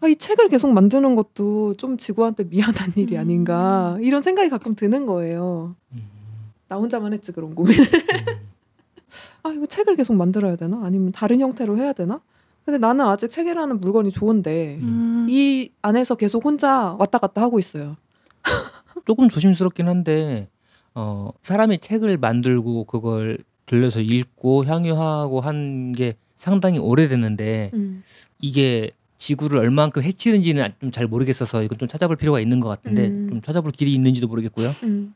아, 이 책을 계속 만드는 것도 좀 지구한테 미안한 일이 음. 아닌가. 이런 생각이 가끔 드는 거예요. 음, 나 혼자만 했지 그런 고민. 음. 아 이거 책을 계속 만들어야 되나? 아니면 다른 형태로 해야 되나? 근데 나는 아직 책이라는 물건이 좋은데 음. 이 안에서 계속 혼자 왔다 갔다 하고 있어요. 조금 조심스럽긴 한데 어, 사람이 책을 만들고 그걸 들려서 읽고 향유하고 한 게 상당히 오래됐는데 음. 이게 지구를 얼만큼 해치는지는 좀 잘 모르겠어서 이건 좀 찾아볼 필요가 있는 것 같은데 음. 좀 찾아볼 길이 있는지도 모르겠고요. 음.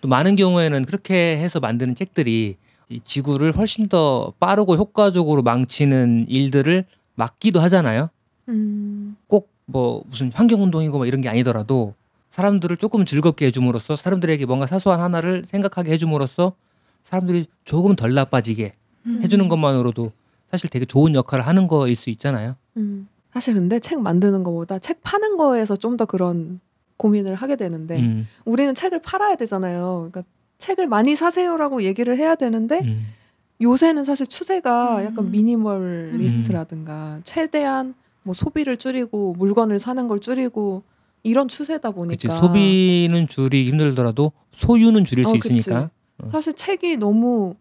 또 많은 경우에는 그렇게 해서 만드는 책들이 이 지구를 훨씬 더 빠르고 효과적으로 망치는 일들을 막기도 하잖아요. 음. 꼭뭐 무슨 환경 운동이고 뭐 이런 게 아니더라도 사람들을 조금 즐겁게 해줌으로써 사람들에게 뭔가 사소한 하나를 생각하게 해줌으로써 사람들이 조금 덜 나빠지게 음. 해주는 것만으로도 사실 되게 좋은 역할을 하는 거일 수 있잖아요. 음. 사실 근데 책 만드는 것보다 책 파는 거에서 좀 더 그런 고민을 하게 되는데 음, 우리는 책을 팔아야 되잖아요. 그러니까 책을 많이 사세요라고 얘기를 해야 되는데 음, 요새는 사실 추세가 음. 약간 미니멀리스트라든가 최대한 뭐 소비를 줄이고 물건을 사는 걸 줄이고 이런 추세다 그치 보니까 소비는 줄이기 힘들더라도 소유는 줄일 수 어, 그치. 있으니까. 사실 책이 너무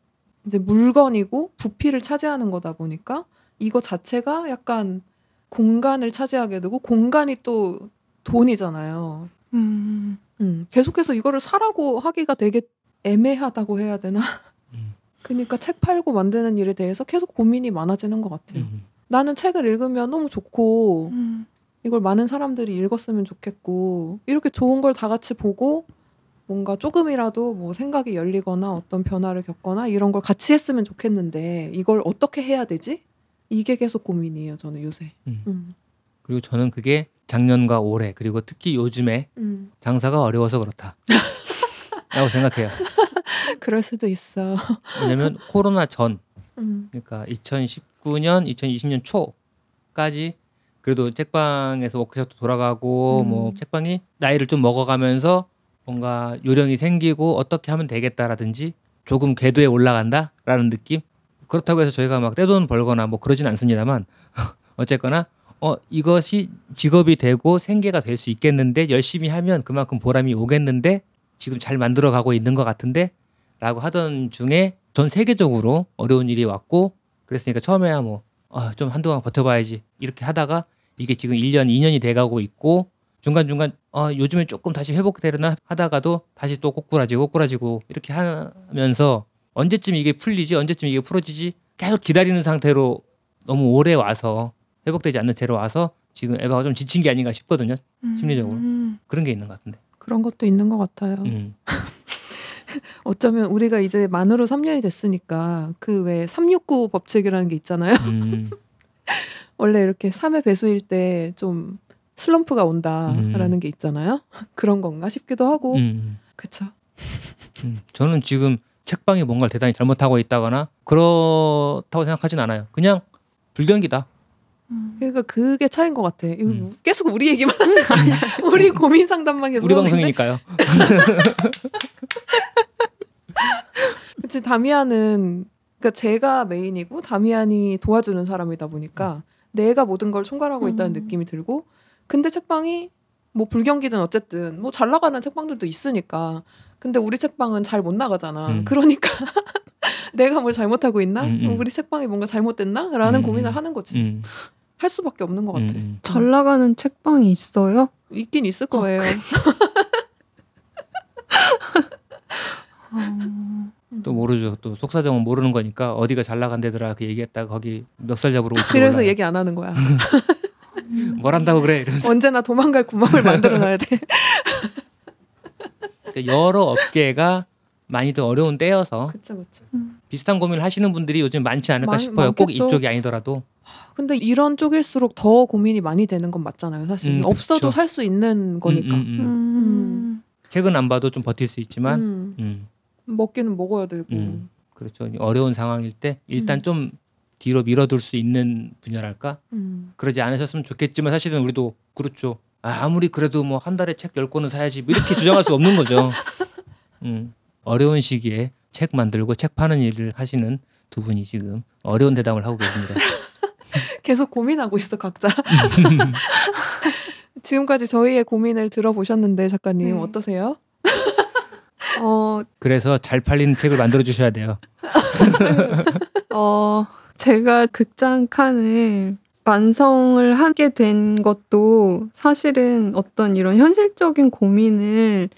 이제 물건이고 부피를 차지하는 거다 보니까 이거 자체가 약간 공간을 차지하게 되고 공간이 또 돈이잖아요. 음. 음, 계속해서 이거를 사라고 하기가 되게 애매하다고 해야 되나? 음. 그러니까 책 팔고 만드는 일에 대해서 계속 고민이 많아지는 것 같아요. 음. 나는 책을 읽으면 너무 좋고 음. 이걸 많은 사람들이 읽었으면 좋겠고 이렇게 좋은 걸 다 같이 보고 뭔가 조금이라도 뭐 생각이 열리거나 어떤 변화를 겪거나 이런 걸 같이 했으면 좋겠는데 이걸 어떻게 해야 되지? 이게 계속 고민이에요, 저는 요새. 음. 음. 그리고 저는 그게 작년과 올해 그리고 특히 요즘에 음. 장사가 어려워서 그렇다. 라고 생각해요. 그럴 수도 있어. 왜냐면 코로나 전 음. 그러니까 2019년, 2020년 초까지 그래도 책방에서 워크숍도 돌아가고 음. 뭐 책방이 나이를 좀 먹어가면서 뭔가 요령이 생기고 어떻게 하면 되겠다라든지 조금 궤도에 올라간다라는 느낌. 그렇다고 해서 저희가 막 떼돈 벌거나 뭐 그러진 않습니다만 어쨌거나 어 이것이 직업이 되고 생계가 될 수 있겠는데 열심히 하면 그만큼 보람이 오겠는데 지금 잘 만들어 가고 있는 것 같은데? 라고 하던 중에 전 세계적으로 어려운 일이 왔고 그랬으니까 처음에야 뭐좀 한동안 버텨봐야지 이렇게 하다가 이게 지금 1년, 2년이 돼가고 있고 중간중간 어, 요즘에 조금 다시 회복되려나 하다가도 다시 또 꼬꾸라지고 꼬꾸라지고 이렇게 하면서 언제쯤 이게 풀리지 언제쯤 이게 풀어지지 계속 기다리는 상태로 너무 오래 와서 회복되지 않는 채로 와서 지금 에바가 좀 지친 게 아닌가 싶거든요 심리적으로 음. 그런 게 있는 것 같은데 그런 것도 있는 것 같아요. 음. 어쩌면 우리가 이제 만으로 3년이 됐으니까 그 왜 369 법칙이라는 게 있잖아요. 음. 원래 이렇게 3의 배수일 때 좀 슬럼프가 온다라는 음. 게 있잖아요. 그런 건가 싶기도 하고. 음. 그쵸. 음, 저는 지금 책방이 뭔가를 대단히 잘못하고 있다거나 그렇다고 생각하진 않아요. 그냥 불경기다. 그러니까 그게 차이인 것 같아. 음. 계속 우리 얘기만 우리 고민 상담만 계속 우리 방송이니까요. 그치 다미안은 그러니까 제가 메인이고 다미안이 도와주는 사람이다 보니까 내가 모든 걸 총괄하고 있다는 음. 느낌이 들고 근데 책방이 뭐 불경기든 어쨌든 뭐 잘 나가는 책방들도 있으니까 근데 우리 책방은 잘 못 나가잖아. 음. 그러니까 내가 뭘 잘못하고 있나? 음, 음. 우리 책방이 뭔가 잘못됐나? 라는 음, 고민을 음. 하는 거지. 음, 할 수밖에 없는 것 같아. 음, 잘 나가는 책방이 있어요? 있긴 있을 거예요. 어. 음. 또 모르죠. 또 속사정은 모르는 거니까 어디가 잘 나간 데더라 그 얘기했다가 거기 멱살 잡으러 올지 그래서 몰라요. 얘기 안 하는 거야. 뭘 한다고 그래 이러면서 언제나 도망갈 구멍을 만들어 놔야 돼. 그러니까 여러 업계가 많이들 어려운 때여서 그쵸, 그쵸. 비슷한 고민을 하시는 분들이 요즘 많지 않을까 많- 싶어요. 꼭 많겠죠. 이쪽이 아니더라도 근데 이런 쪽일수록 더 고민이 많이 되는 건 맞잖아요. 사실 음, 없어도. 살 수 있는 거니까. 음, 음, 음. 음. 책은 안 봐도 좀 버틸 수 있지만 음, 음, 먹기는 먹어야 되고. 음. 그렇죠. 어려운 상황일 때 일단 음. 좀 뒤로 밀어둘 수 있는 분야랄까 음. 그러지 않으셨으면 좋겠지만 사실은 우리도 그렇죠. 아, 아무리 그래도 뭐 한 달에 책 열 권은 사야지 뭐 이렇게 주장할 수 없는 거죠. 음, 어려운 시기에 책 만들고 책 파는 일을 하시는 두 분이 지금 어려운 대담을 하고 계십니다. 계속 고민하고 있어 각자. 지금까지 저희의 고민을 들어보셨는데 작가님 네. 어떠세요? 어, 그래서 잘 팔리는 책을 만들어 주셔야 돼요. 어, 제가 극장 칸을 완성을 하게 된 것도 사실은 어떤 이런 현실적인 고민을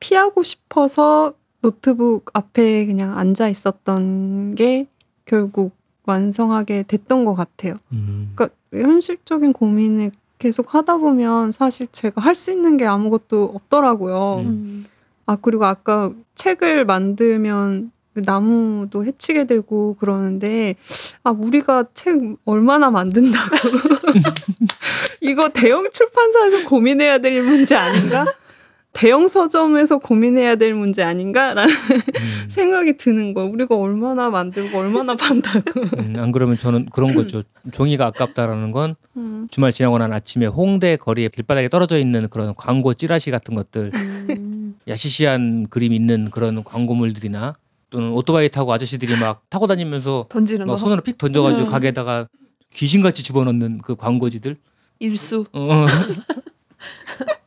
피하고 싶어서 노트북 앞에 그냥 앉아 있었던 게 결국 완성하게 됐던 것 같아요. 음, 그러니까 현실적인 고민을 계속 하다 보면 사실 제가 할 수 있는 게 아무것도 없더라고요. 음. 아 그리고 아까 책을 만들면 나무도 해치게 되고 그러는데 아 우리가 책 얼마나 만든다고 이거 대형 출판사에서 고민해야 될 문제 아닌가? 대형 서점에서 고민해야 될 문제 아닌가라는 음. 생각이 드는 거. 우리가 얼마나 만들고 얼마나 판다고. 음, 안 그러면 저는 그런 거죠. 종이가 아깝다라는 건 음. 주말 지나고 난 아침에 홍대 거리에 길바닥에 떨어져 있는 그런 광고 찌라시 같은 것들 음. 야시시한 그림 있는 그런 광고물들이나 또는 오토바이 타고 아저씨들이 막 타고 다니면서 던지는 막 거. 손으로 픽 던져가지고 음. 가게에다가 귀신같이 집어넣는 그 광고지들 일수. 어,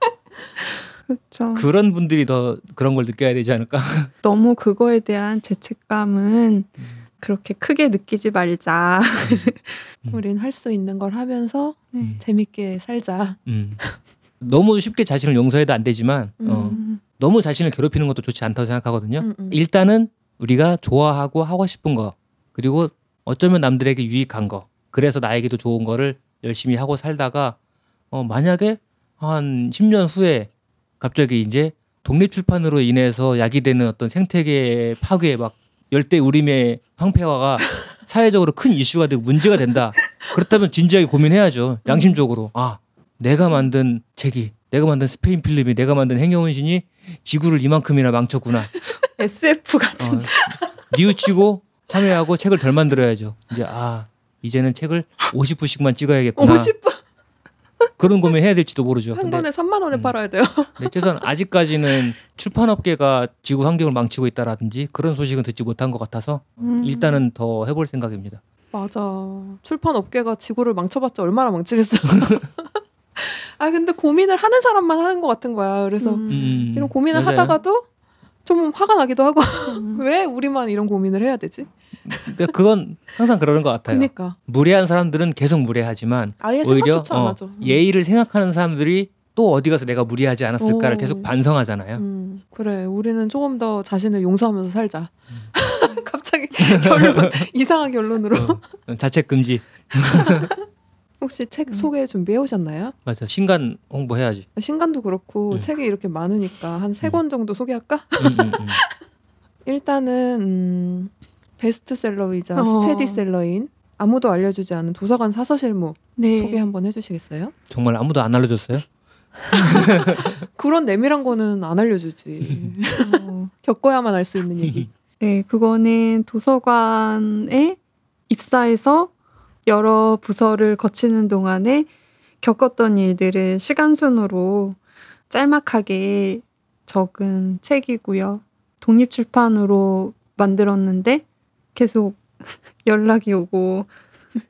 그렇죠. 그런 분들이 더 그런 걸 느껴야 되지 않을까? 너무 그거에 대한 죄책감은 그렇게 크게 느끼지 말자. 음. 우린 할 수 있는 걸 하면서 음. 재밌게 살자. 음. 너무 쉽게 자신을 용서해도 안 되지만 어, 음. 너무 자신을 괴롭히는 것도 좋지 않다고 생각하거든요. 음, 음. 일단은 우리가 좋아하고 하고 싶은 거 그리고 어쩌면 남들에게 유익한 거 그래서 나에게도 좋은 거를 열심히 하고 살다가 어, 만약에 한 10년 후에 갑자기 이제 독립 출판으로 인해서 야기되는 어떤 생태계 파괴 막 열대 우림의 황폐화가 사회적으로 큰 이슈가 되고 문제가 된다. 그렇다면 진지하게 고민해야죠. 양심적으로. 아, 내가 만든 책이 내가 만든 스페인 필름이 내가 만든 행여운신이 지구를 이만큼이나 망쳤구나. SF 같은. 어, 뉘우치고 참여하고 책을 덜 만들어야죠. 이제 아 이제는 책을 50부씩만 찍어야겠구나. 50분 그런 고민 해야 될지도 모르죠. 한 권에 3만 원에 음. 팔아야 돼요. 네, 최소한 아직까지는 출판업계가 지구 환경을 망치고 있다라든지 그런 소식은 듣지 못한 것 같아서 음. 일단은 더 해볼 생각입니다. 맞아. 출판 업계가 지구를 망쳐봤자 얼마나 망치겠어. 아 근데 고민을 하는 사람만 하는 것 같은 거야. 그래서 음. 음, 이런 고민을 맞아요. 하다가도 좀 화가 나기도 하고 음. 왜 우리만 이런 고민을 해야 되지? 근데 그건 항상 그러는 것 같아요. 그니까 무례한 사람들은 계속 무례하지만 아예 오히려 어. 음. 예의를 생각하는 사람들이 또 어디 가서 내가 무리하지 않았을까를 오. 계속 반성하잖아요. 음, 그래. 우리는 조금 더 자신을 용서하면서 살자. 음. 갑자기 결론 이상한 결론으로. 어, 자책 금지. 혹시 음. 책 소개 준비해 오셨나요? 맞아. 신간 홍보해야지. 신간도 그렇고 음. 책이 이렇게 많으니까 한 세 권 정도 소개할까? 음, 음, 음. 일단은 음, 베스트셀러이자 어. 스테디셀러인 아무도 알려주지 않은 도서관 사서실무 네. 소개 한번 해주시겠어요? 정말 아무도 안 알려줬어요? 그런 내밀한 거는 안 알려주지. 어, 겪어야만 알 수 있는 얘기. 네, 그거는 도서관에 입사해서 여러 부서를 거치는 동안에 겪었던 일들을 시간 순으로 짤막하게 적은 책이고요. 독립출판으로 만들었는데 계속 연락이 오고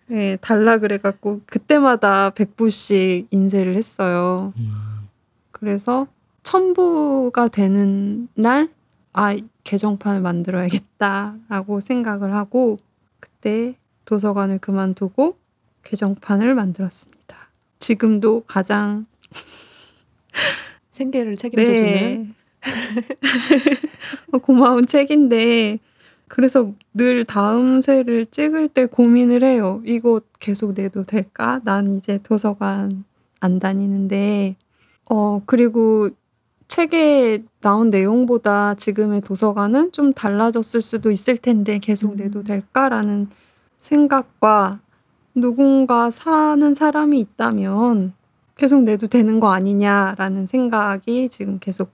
네, 달라 그래갖고 그때마다 100부씩 인쇄를 했어요. 음. 그래서 첨부가 되는 날, 아, 개정판을 만들어야겠다라고 생각을 하고, 그때 도서관을 그만두고 개정판을 만들었습니다. 지금도 가장 생계를 책임져 주는 네. 고마운 책인데, 그래서 늘 다음 쇄를 찍을 때 고민을 해요. 이거 계속 내도 될까? 난 이제 도서관 안 다니는데, 어, 그리고 책에 나온 내용보다 지금의 도서관은 좀 달라졌을 수도 있을 텐데 계속 음. 내도 될까라는 생각과 누군가 사는 사람이 있다면 계속 내도 되는 거 아니냐라는 생각이 지금 계속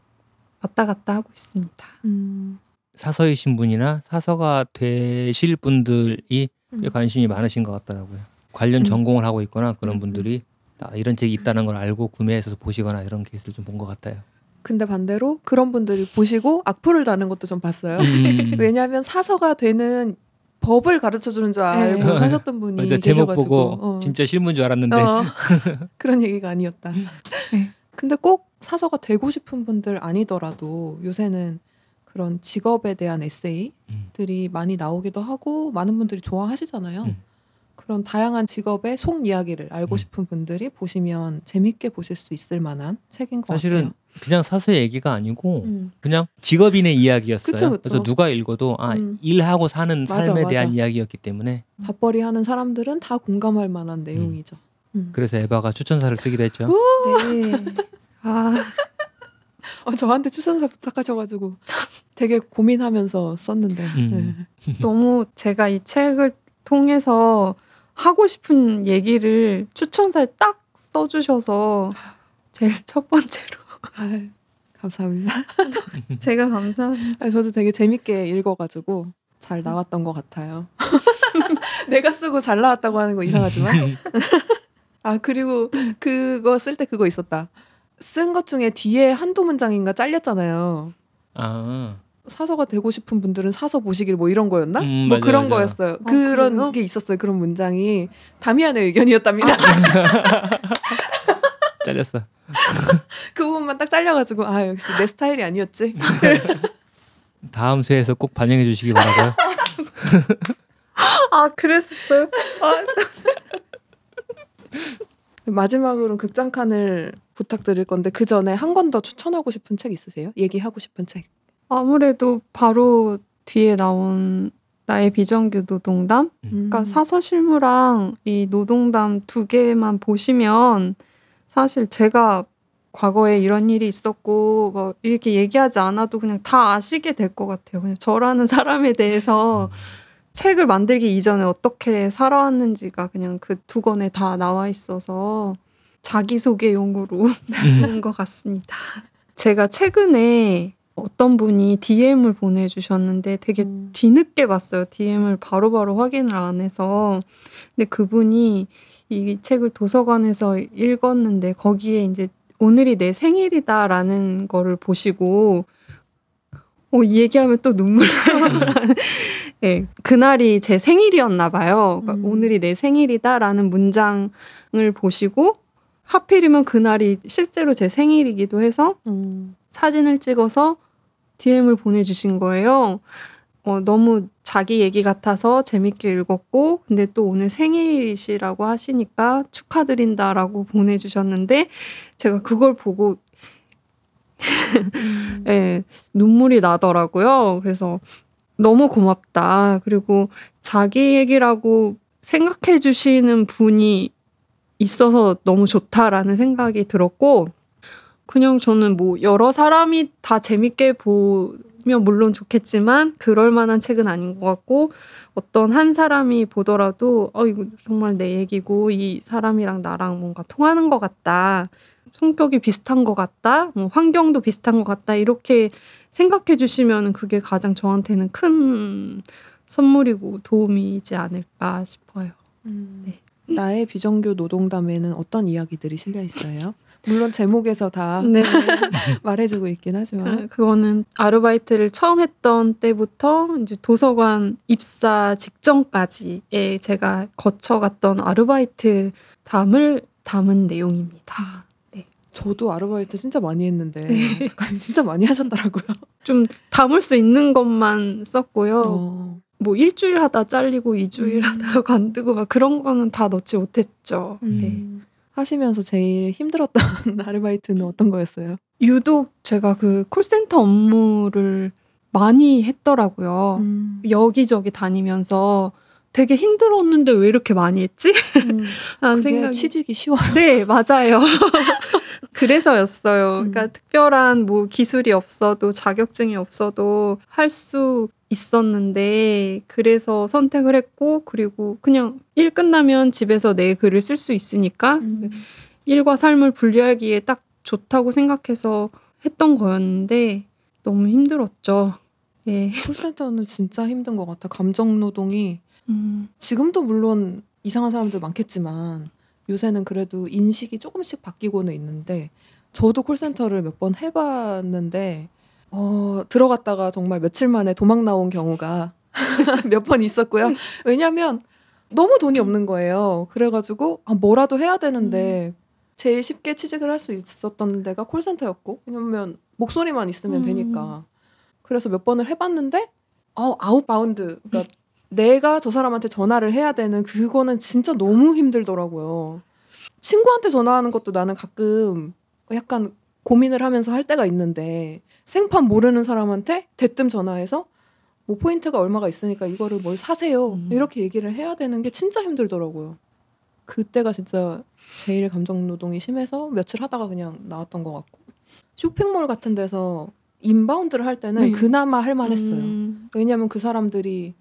왔다 갔다 하고 있습니다. 음, 사서이신 분이나 사서가 되실 분들이 음. 꽤 관심이 많으신 것 같더라고요. 관련 음. 전공을 하고 있거나 그런 음, 분들이 아, 이런 책이 있다는 걸 알고 구매해서 보시거나 이런 케이스를 좀 본 것 같아요. 근데 반대로 그런 분들이 보시고 악플을 다는 것도 좀 봤어요. 음. 왜냐하면 사서가 되는 법을 가르쳐 주는 줄 알고 네. 사셨던 분이 맞아 제목 계셔가지고 보고 어. 진짜 실문 줄 알았는데 어. 그런 얘기가 아니었다. 네. 근데 꼭 사서가 되고 싶은 분들 아니더라도 요새는 그런 직업에 대한 에세이들이 음. 많이 나오기도 하고 많은 분들이 좋아하시잖아요. 음. 그런 다양한 직업의 속 이야기를 알고 음. 싶은 분들이 보시면 재밌게 보실 수 있을 만한 책인 것 사실은 같아요. 그냥 사서 얘기가 아니고 음. 그냥 직업인의 이야기였어요. 그쵸, 그쵸. 래서 누가 읽어도 아 음. 일하고 사는 맞아, 삶에 맞아. 대한 이야기였기 때문에 밥벌이 하는 사람들은 다 공감할 만한 내용이죠. 음. 그래서 에바가 추천사를 쓰기로 했죠. 네. 아, 어, 저한테 추천사 부탁하셔가지고 되게 고민하면서 썼는데 음. 네. 너무 제가 이 책을 통해서 하고 싶은 얘기를 추천사에 딱 써주셔서 제일 첫 번째로 아유, 감사합니다. 제가 감사합니다. 아, 저도 되게 재밌게 읽어가지고 잘 나왔던 것 같아요. 내가 쓰고 잘 나왔다고 하는 거 이상하지만 아 그리고 그거 쓸 때 그거 있었다. 쓴 것 중에 뒤에 한두 문장인가 잘렸잖아요. 아 사서가 되고 싶은 분들은 사서 보시길 뭐 이런 거였나? 음, 뭐 맞아, 그런 맞아. 거였어요. 아, 그런 그래요? 게 있었어요. 그런 문장이 다미안의 의견이었답니다. 잘렸어. 그 부분만 딱 잘려가지고 아 역시 내 스타일이 아니었지. 다음 회에서 꼭 반영해 주시기 바라고요. 아 그랬었어요? 아, 마지막으로 극장 칸을 부탁드릴 건데 그 전에 한 권 더 추천하고 싶은 책 있으세요? 얘기하고 싶은 책. 아무래도 바로 뒤에 나온 나의 비정규 노동담 그러니까 음. 사서실무랑 이 노동담 두 개만 보시면 사실 제가 과거에 이런 일이 있었고 뭐 이렇게 얘기하지 않아도 그냥 다 아시게 될 것 같아요. 그냥 저라는 사람에 대해서 책을 만들기 이전에 어떻게 살아왔는지가 그냥 그 두 권에 다 나와 있어서 자기소개용으로 좋은 것 같습니다. 제가 최근에 어떤 분이 DM을 보내주셨는데 되게 음. 뒤늦게 봤어요. DM을 바로 바로 확인을 안 해서. 근데 그분이 이 책을 도서관에서 읽었는데 거기에 이제 오늘이 내 생일이다라는 거를 보시고 어, 이 얘기하면 또 눈물 나요. 네, 그날이 제 생일이었나 봐요. 그러니까 음. 오늘이 내 생일이다라는 문장을 보시고 하필이면 그날이 실제로 제 생일이기도 해서 음. 사진을 찍어서 DM을 보내주신 거예요. 어, 너무 자기 얘기 같아서 재밌게 읽었고, 근데 또 오늘 생일이시라고 하시니까 축하드린다라고 보내주셨는데, 제가 그걸 보고, 음. 예, 눈물이 나더라고요. 그래서 너무 고맙다. 그리고 자기 얘기라고 생각해 주시는 분이 있어서 너무 좋다라는 생각이 들었고, 그냥 저는 뭐 여러 사람이 다 재밌게 보면 물론 좋겠지만 그럴 만한 책은 아닌 것 같고 어떤 한 사람이 보더라도 어 이거 정말 내 얘기고 이 사람이랑 나랑 뭔가 통하는 것 같다 성격이 비슷한 것 같다 뭐 환경도 비슷한 것 같다 이렇게 생각해 주시면 그게 가장 저한테는 큰 선물이고 도움이지 않을까 싶어요. 음. 네. 나의 비정규 노동담에는 어떤 이야기들이 실려 있어요? 물론 제목에서 다 네. 말해주고 있긴 아, 하지만 그거는 아르바이트를 처음 했던 때부터 이제 도서관 입사 직전까지에 제가 거쳐갔던 아르바이트 담을 담은 내용입니다. 저도 아르바이트 진짜 많이 했는데 네. 작가님 진짜 많이 하셨더라고요. 좀 담을 수 있는 것만 썼고요. 어. 뭐 일주일 하다 잘리고 이주일 음. 하다 관두고 막 그런 거는 다 넣지 못했죠. 네. 음. 하시면서 제일 힘들었던 아르바이트는 어떤 거였어요? 유독 제가 그 콜센터 업무를 많이 했더라고요. 음. 여기저기 다니면서 되게 힘들었는데 왜 이렇게 많이 했지? 음. 그게 생각이 취직이 쉬워요. 네, 맞아요. 그래서였어요. 음. 그러니까 특별한 뭐 기술이 없어도 자격증이 없어도 할 수 있었는데 그래서 선택을 했고 그리고 그냥 일 끝나면 집에서 내 글을 쓸 수 있으니까 음. 일과 삶을 분리하기에 딱 좋다고 생각해서 했던 거였는데 너무 힘들었죠. 예. 콜센터는 진짜 힘든 것 같아. 감정 노동이 음, 지금도 물론 이상한 사람들 많겠지만 요새는 그래도 인식이 조금씩 바뀌고는 있는데 저도 콜센터를 몇 번 해봤는데 어, 들어갔다가 정말 며칠 만에 도망 나온 경우가 몇 번 있었고요. 왜냐하면 너무 돈이 없는 거예요. 그래가지고 아, 뭐라도 해야 되는데 제일 쉽게 취직을 할 수 있었던 데가 콜센터였고 왜냐면 목소리만 있으면 음. 되니까 그래서 몇 번을 해봤는데 어, outbound 그러니까 내가 저 사람한테 전화를 해야 되는 그거는 진짜 너무 힘들더라고요. 친구한테 전화하는 것도 나는 가끔 약간 고민을 하면서 할 때가 있는데 생판 모르는 사람한테 대뜸 전화해서 뭐 포인트가 얼마가 있으니까 이거를 뭘 사세요 음. 이렇게 얘기를 해야 되는 게 진짜 힘들더라고요. 그때가 진짜 제일 감정 노동이 심해서 며칠 하다가 그냥 나왔던 것 같고 쇼핑몰 같은 데서 인바운드를 할 때는 네. 그나마 할 만했어요. 음, 왜냐면 그 사람들이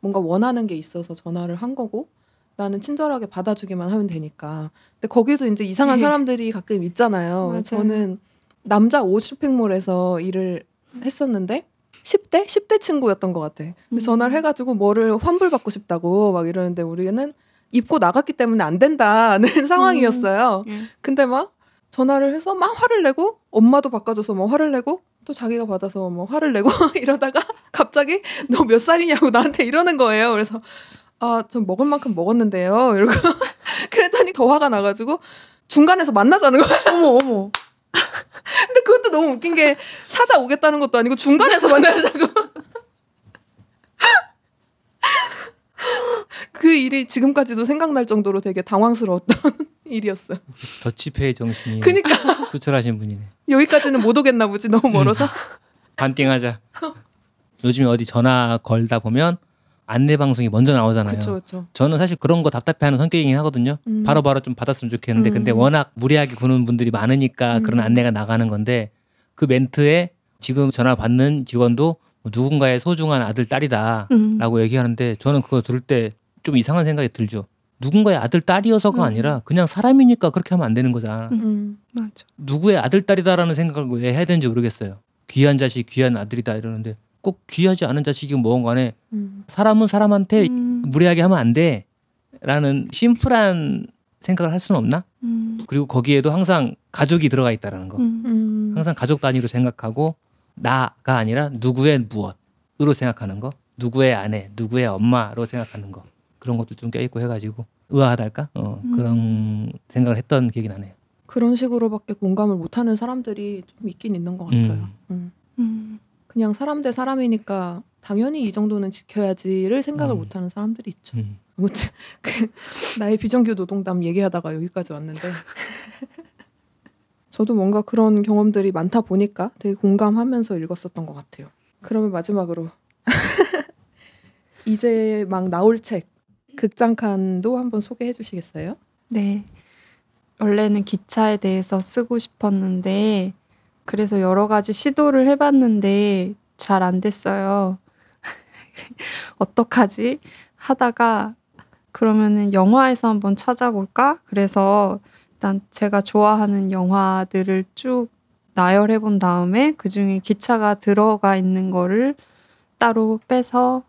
뭔가 원하는 게 있어서 전화를 한 거고 나는 친절하게 받아주기만 하면 되니까. 근데 거기도 이제 이상한 네. 사람들이 가끔 있잖아요. 맞아요. 저는 남자 옷 쇼핑몰에서 일을 했었는데 10대? 10대 친구였던 것 같아. 근데 음. 전화를 해가지고 뭐를 환불받고 싶다고 막 이러는데 우리는 입고 나갔기 때문에 안 된다는 상황이었어요. 예. 근데 막 전화를 해서 막 화를 내고 엄마도 바꿔줘서 막 화를 내고 또 자기가 받아서 뭐 화를 내고 이러다가 갑자기 너 몇 살이냐고 나한테 이러는 거예요. 그래서 아좀 먹을 만큼 먹었는데요. 이러고 그랬더니 더 화가 나가지고 중간에서 만나자는 거야. 어머 어머. 근데 그것도 너무 웃긴 게 찾아오겠다는 것도 아니고 중간에서 만나자고. 그 일이 지금까지도 생각날 정도로 되게 당황스러웠던 일이었어요. 더치페이 정신이 그니까 투철하신 분이네. 여기까지는 못 오겠나 보지 너무 멀어서. 반띵하자. 요즘에 어디 전화 걸다 보면 안내 방송이 먼저 나오잖아요. 그렇죠, 그렇죠. 저는 사실 그런 거 답답해하는 성격이긴 하거든요. 음. 바로바로 좀 받았으면 좋겠는데 근데 음. 워낙 무리하게 구는 분들이 많으니까 그런 음. 안내가 나가는 건데 그 멘트에 지금 전화 받는 직원도 뭐 누군가의 소중한 아들 딸이다라고 음. 얘기하는데 저는 그거 들을 때 좀 이상한 생각이 들죠. 누군가의 아들 딸이어서가 음. 아니라 그냥 사람이니까 그렇게 하면 안 되는 거잖아. 음. 음. 맞아. 누구의 아들 딸이다라는 생각을 왜 해야 되는지 모르겠어요. 귀한 자식, 귀한 아들이다 이러는데 꼭 귀하지 않은 자식이면 뭐건 간에 음. 사람은 사람한테 음. 무례하게 하면 안 돼. 라는 심플한 생각을 할 수는 없나? 음. 그리고 거기에도 항상 가족이 들어가 있다라는 거. 항상 가족 단위로 생각하고 나가 아니라 누구의 무엇으로 생각하는 거. 누구의 아내, 누구의 엄마로 생각하는 거. 그런 것도 좀 껴있고 해가지고 의아하달까? 어, 음. 그런 생각을 했던 기억이 나네요. 그런 식으로밖에 공감을 못하는 사람들이 좀 있긴 있는 것 같아요. 음. 음. 음. 그냥 사람 대 사람이니까 당연히 이 정도는 지켜야지를 생각을 음. 못하는 사람들이 있죠. 음. 아무튼 그 나의 비정규 노동담 얘기하다가 여기까지 왔는데 저도 뭔가 그런 경험들이 많다 보니까 되게 공감하면서 읽었었던 것 같아요. 그러면 마지막으로 이제 막 나올 책 극장칸도 한번 소개해 주시겠어요? 네. 원래는 기차에 대해서 쓰고 싶었는데 그래서 여러 가지 시도를 해봤는데 잘 안 됐어요. 어떡하지? 하다가 그러면은 영화에서 한번 찾아볼까? 그래서 일단 제가 좋아하는 영화들을 쭉 나열해 본 다음에 그 중에 기차가 들어가 있는 거를 따로 빼서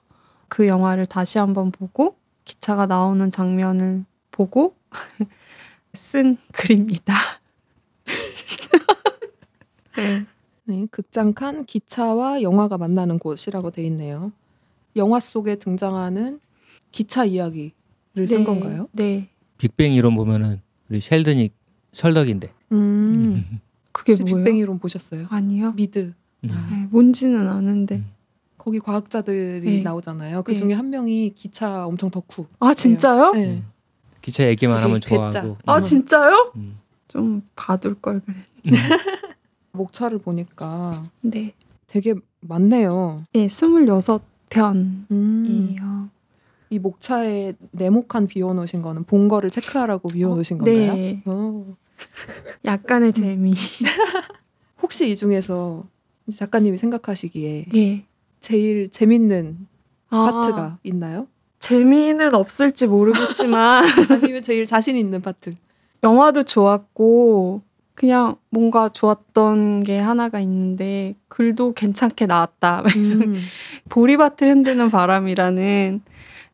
그 영화를 다시 한번 보고 기차가 나오는 장면을 보고 쓴 글입니다. 네. 네, 극장 칸 기차와 영화가 만나는 곳이라고 돼 있네요. 영화 속에 등장하는 기차 이야기를 쓴 네, 건가요? 네. 빅뱅 이론 보면은 우리 셸드닉 셜덕인데. 음, 그게 혹시 뭐예요? 빅뱅 이론 보셨어요? 아니요. 미드. 음. 아. 네, 뭔지는 아는데. 음. 거기 과학자들이 네. 나오잖아요. 그 네. 중에 한 명이 기차 엄청 덕후. 아 진짜요? 네. 음. 기차 얘기만 하면 그리고 배짜. 좋아하고. 아 음. 진짜요? 음. 좀 봐둘 걸 그랬. 목차를 보니까 네. 되게 많네요. 네, 26편이에요. 음, 이 목차에 네모칸 비워놓으신 거는 본 거를 체크하라고 비워놓으신 건가요? 네. 오. 약간의 재미. 혹시 이 중에서 작가님이 생각하시기에 예. 제일 재밌는 아, 파트가 있나요? 재미는 없을지 모르겠지만 아니면 제일 자신 있는 파트? 영화도 좋았고 그냥 뭔가 좋았던 게 하나가 있는데 글도 괜찮게 나왔다. 음. 보리밭을 흔드는 바람이라는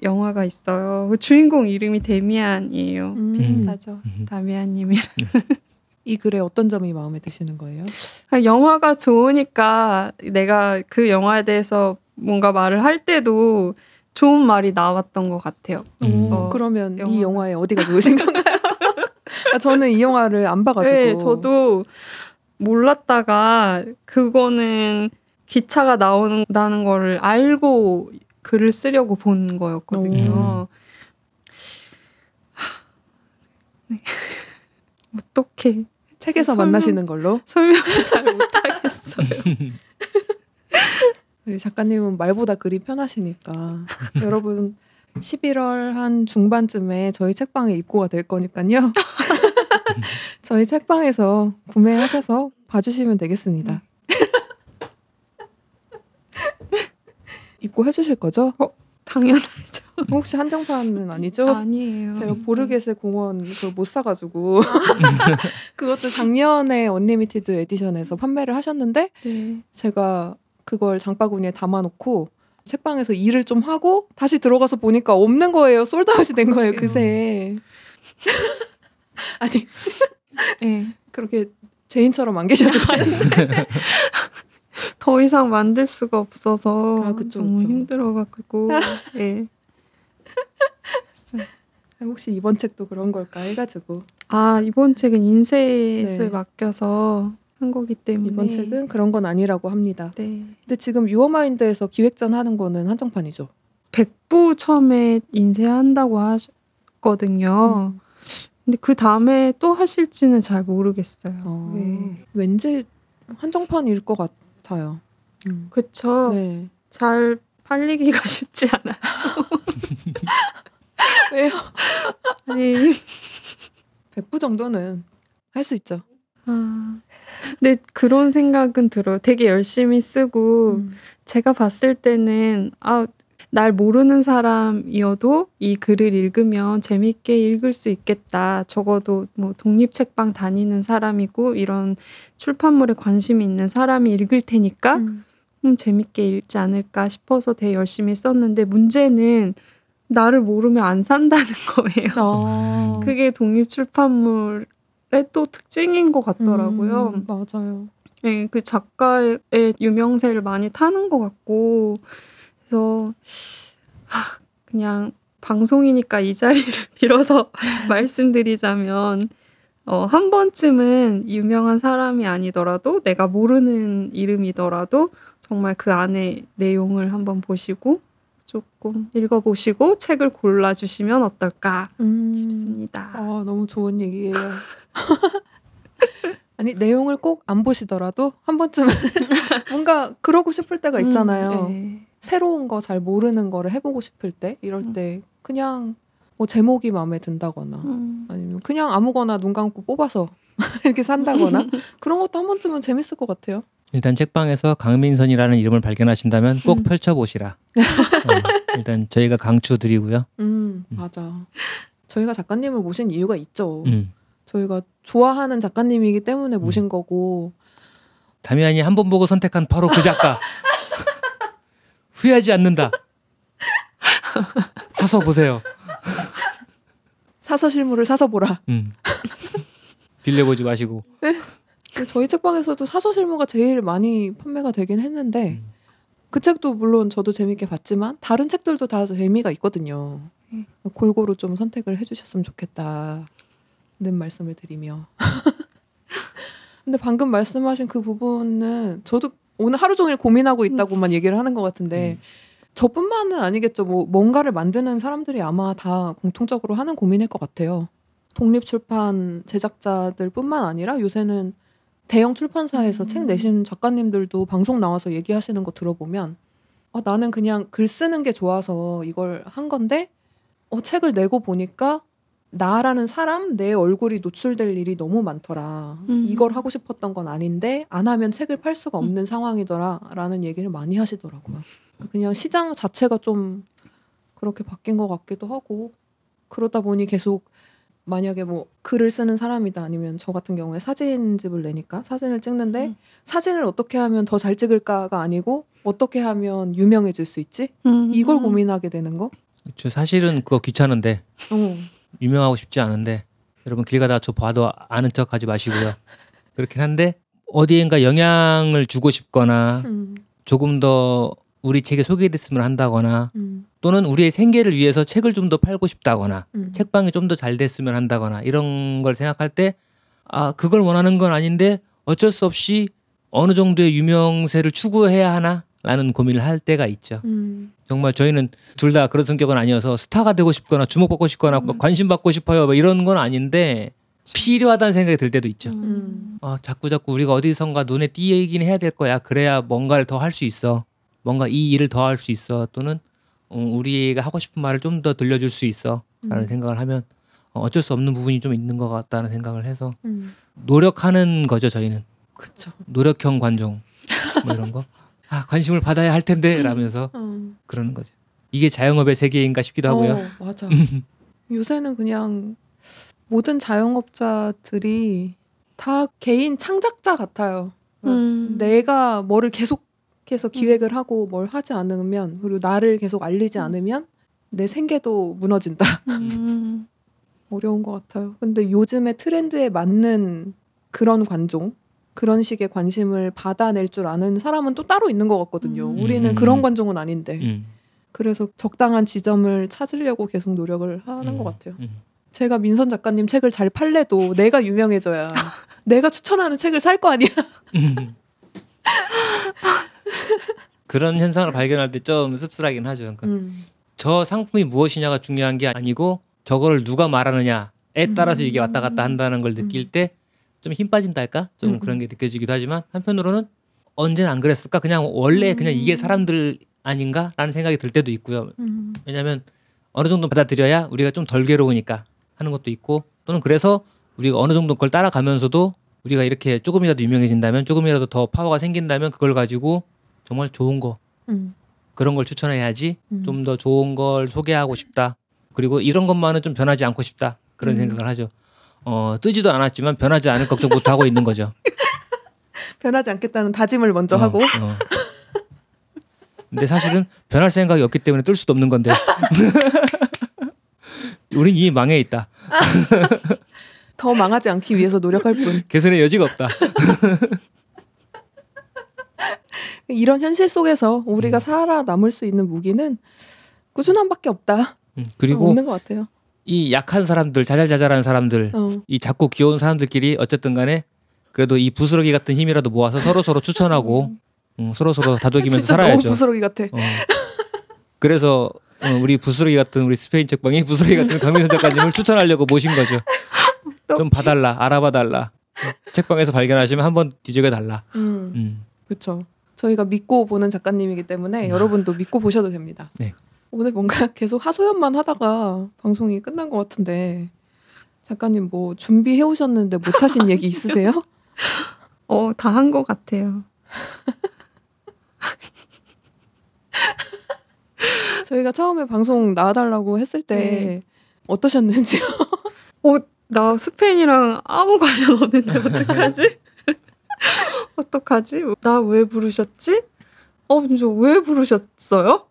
영화가 있어요. 그 주인공 이름이 데미안이에요. 음. 비슷하죠. 음. 다미안님이랑. 이 글의 어떤 점이 마음에 드시는 거예요? 영화가 좋으니까 내가 그 영화에 대해서 뭔가 말을 할 때도 좋은 말이 나왔던 것 같아요. 음. 오, 어, 그러면 영화. 이 영화의 어디가 좋으신 건가요? 아, 저는 이 영화를 안 봐가지고. 네, 저도 몰랐다가 그거는 기차가 나온다는 거를 알고 글을 쓰려고 본 거였거든요. 하, 네. 어떻게 책에서 설명- 만나시는 걸로. 설명을 잘 못하겠어요. 우리 작가님은 말보다 글이 편하시니까 여러분 11월 한 중반쯤에 저희 책방에 입고가 될 거니까요. 저희 책방에서 구매하셔서 봐주시면 되겠습니다. 입고해 주실 거죠? 당연하죠. 혹시 한정판은 아니죠? 아니에요. 제가 보르게세 공원 그걸 못 사가지고 그것도 작년에 Unlimited Edition에서 판매를 하셨는데 네. 제가 그걸 장바구니에 담아놓고 책방에서 일을 좀 하고 다시 들어가서 보니까 없는 거예요. sold out이 된 거예요. 그새. 아니 네. 그렇게 죄인처럼 안 계셔도 되는데 더 이상 만들 수가 없어서 아, 그쵸, 너무 그쵸. 힘들어가지고 네. 했어요. 혹시 이번 책도 그런 걸까 해가지고 아 이번 책은 인쇄소에 네. 맡겨서 한 거기 때문에 이번 책은 그런 건 아니라고 합니다. 네 근데 지금 유어마인드에서 기획전 하는 거는 한정판이죠. 백부 처음에 인쇄한다고 하셨거든요. 음. 근데 그 다음에 또 하실지는 잘 모르겠어요. 어, 네. 왠지 한정판일 것 같아 요. 음. 그쵸. 네. 잘 팔리기가 쉽지 않아요. 왜요? 아니, 100부 정도는 할 수 있죠. 아, 근데 그런 생각은 들어요. 되게 열심히 쓰고 음. 제가 봤을 때는 아, 날 모르는 사람이어도 이 글을 읽으면 재밌게 읽을 수 있겠다. 적어도 뭐 독립책방 다니는 사람이고 이런 출판물에 관심이 있는 사람이 읽을 테니까 음. 음, 재밌게 읽지 않을까 싶어서 되게 열심히 썼는데 문제는 나를 모르면 안 산다는 거예요. 아. 그게 독립 출판물의 또 특징인 것 같더라고요. 음, 맞아요. 네, 그 작가의 유명세를 많이 타는 것 같고 그래서 하, 그냥 방송이니까 이 자리를 빌어서 말씀드리자면 어, 한 번쯤은 유명한 사람이 아니더라도 내가 모르는 이름이더라도 정말 그 안에 내용을 한번 보시고 조금 읽어보시고 책을 골라주시면 어떨까 음. 싶습니다. 아, 너무 좋은 얘기예요. 아니, 내용을 꼭 안 보시더라도 한 번쯤은 뭔가 그러고 싶을 때가 있잖아요. 음, 네. 새로운 거 잘 모르는 거를 해보고 싶을 때, 이럴 음. 때 그냥 뭐 제목이 마음에 든다거나 음. 아니면 그냥 아무거나 눈 감고 뽑아서 이렇게 산다거나 그런 것도 한 번쯤은 재밌을 것 같아요. 일단 책방에서 강민선이라는 이름을 발견하신다면 꼭 음. 펼쳐보시라. 어, 일단 저희가 강추드리고요. 음, 맞아. 저희가 작가님을 모신 이유가 있죠. 음. 저희가 좋아하는 작가님이기 때문에 모신 거고 다미안이 한 번 보고 선택한 바로 그 작가. 후회하지 않는다. 사서 보세요. 사서 실물을 사서 보라. 음. 빌려보지 마시고. 근데 저희 책방에서도 사서 실무가 제일 많이 판매가 되긴 했는데 음. 그 책도 물론 저도 재밌게 봤지만 다른 책들도 다 재미가 있거든요. 음. 골고루 좀 선택을 해주셨으면 좋겠다는 말씀을 드리며. 근데 방금 말씀하신 그 부분은 저도 오늘 하루 종일 고민하고 있다고만 얘기를 하는 것 같은데 음. 저뿐만은 아니겠죠. 뭐 뭔가를 만드는 사람들이 아마 다 공통적으로 하는 고민일 것 같아요. 독립 출판 제작자들뿐만 아니라 요새는 대형 출판사에서 음. 책 내신 작가님들도 방송 나와서 얘기하시는 거 들어보면 어, 나는 그냥 글 쓰는 게 좋아서 이걸 한 건데 어, 책을 내고 보니까 나라는 사람 내 얼굴이 노출될 일이 너무 많더라. 음. 이걸 하고 싶었던 건 아닌데 안 하면 책을 팔 수가 없는 상황이더라라는 얘기를 많이 하시더라고요. 그냥 시장 자체가 좀 그렇게 바뀐 것 같기도 하고 그러다 보니 계속 만약에 뭐 글을 쓰는 사람이다 아니면 저 같은 경우에 사진집을 내니까 사진을 찍는데 음. 사진을 어떻게 하면 더 잘 찍을까가 아니고 어떻게 하면 유명해질 수 있지 음. 이걸 고민하게 되는 거. 저 사실은 그거 귀찮은데 어. 유명하고 싶지 않은데 여러분 길 가다가 저 봐도 아는 척 하지 마시고요. 그렇긴 한데 어디엔가 영향을 주고 싶거나 음, 조금 더 우리 책에 소개됐으면 한다거나 음, 또는 우리의 생계를 위해서 책을 좀 더 팔고 싶다거나 음. 책방이 좀 더 잘 됐으면 한다거나 이런 걸 생각할 때 아, 그걸 원하는 건 아닌데 어쩔 수 없이 어느 정도의 유명세를 추구해야 하나? 라는 고민을 할 때가 있죠. 음, 정말 저희는 둘 다 그런 성격은 아니어서 스타가 되고 싶거나 주목받고 싶거나 뭐 관심 받고 싶어요 뭐 이런 건 아닌데 필요하다는 생각이 들 때도 있죠. 음. 아, 자꾸 자꾸 우리가 어디선가 눈에 띄긴 해야 될 거야. 그래야 뭔가를 더 할 수 있어. 뭔가 이 일을 더 할 수 있어. 또는 어, 우리가 하고 싶은 말을 좀 더 들려줄 수 있어. 라는 음. 생각을 하면 어, 어쩔 수 없는 부분이 좀 있는 것 같다는 생각을 해서 음. 노력하는 거죠 저희는 그쵸. 노력형 관종 뭐 이런 거. 아 관심을 받아야 할 텐데 라면서 어. 그러는 거죠. 이게 자영업의 세계인가 싶기도 하고요. 어, 맞아. 요새는 그냥 모든 자영업자들이 다 개인 창작자 같아요. 음. 내가 뭐를 계속해서 기획을 하고 뭘 하지 않으면 그리고 나를 계속 알리지 않으면 내 생계도 무너진다. 음. 어려운 것 같아요. 근데 요즘의 트렌드에 맞는 그런 관종, 그런 식의 관심을 받아낼 줄 아는 사람은 또 따로 있는 것 같거든요. 음. 우리는 음. 그런 관종은 아닌데. 음. 그래서 적당한 지점을 찾으려고 계속 노력을 하는 음. 것 같아요. 음. 제가 민선 작가님 책을 잘 팔래도 내가 유명해져야 내가 추천하는 책을 살 거 아니야. 그런 현상을 발견할 때 좀 씁쓸하긴 하죠. 그러니까 음. 저 상품이 무엇이냐가 중요한 게 아니고 저거를 누가 말하느냐에 따라서 이게 왔다 갔다 한다는 걸 느낄 때 좀 힘 빠진달까? 좀 음. 그런 게 느껴지기도 하지만 한편으로는 언제는 안 그랬을까? 그냥 원래 그냥 이게 사람들 아닌가라는 생각이 들 때도 있고요. 음. 왜냐하면 어느 정도 받아들여야 우리가 좀 덜 괴로우니까 하는 것도 있고 또는 그래서 우리가 어느 정도 그걸 따라가면서도 우리가 이렇게 조금이라도 유명해진다면 조금이라도 더 파워가 생긴다면 그걸 가지고 정말 좋은 거 음. 그런 걸 추천해야지 음. 좀더 좋은 걸 소개하고 싶다 그리고 이런 것만은 좀 변하지 않고 싶다 그런 음. 생각을 하죠 어 뜨지도 않았지만 변하지 않을 걱정부터 하고 있는 거죠 변하지 않겠다는 다짐을 먼저 어, 하고 어. 근데 사실은 변할 생각이 없기 때문에 뜰 수도 없는 건데 우린 이미 망해 있다 더 망하지 않기 위해서 노력할 뿐. 개선의 여지가 없다 이런 현실 속에서 음. 우리가 살아남을 수 있는 무기는 꾸준함밖에 없다. 음, 그리고 없는 것 같아요. 이 약한 사람들 자잘자잘한 사람들 어. 이 작고 귀여운 사람들끼리 어쨌든 간에 그래도 이 부스러기 같은 힘이라도 모아서 서로 서로 추천하고 음, 서로 서로 다독이면서 진짜 너무 살아야죠. 부스러기 같아. 어. 그래서 어, 우리 부스러기 같은 우리 스페인 책방이 부스러기 같은 강민선 작가님을 추천하려고 모신 거죠. 좀 봐달라, 알아봐달라. 책방에서 발견하시면 한번 뒤적여 달라. 음, 음. 그렇죠. 저희가 믿고 보는 작가님이기 때문에 여러분도 믿고 보셔도 됩니다. 네. 오늘 뭔가 계속 하소연만 하다가 방송이 끝난 것 같은데 작가님 뭐 준비해 오셨는데 못 하신 얘기 있으세요? 어, 다 한 것 같아요. 저희가 처음에 방송 나와달라고 했을 때 네. 어떠셨는지요? 어, 나 스페인이랑 아무 관련 없는데 어떡하지? 어떡하지? 나 왜 부르셨지? 어, 진짜 왜 부르셨어요?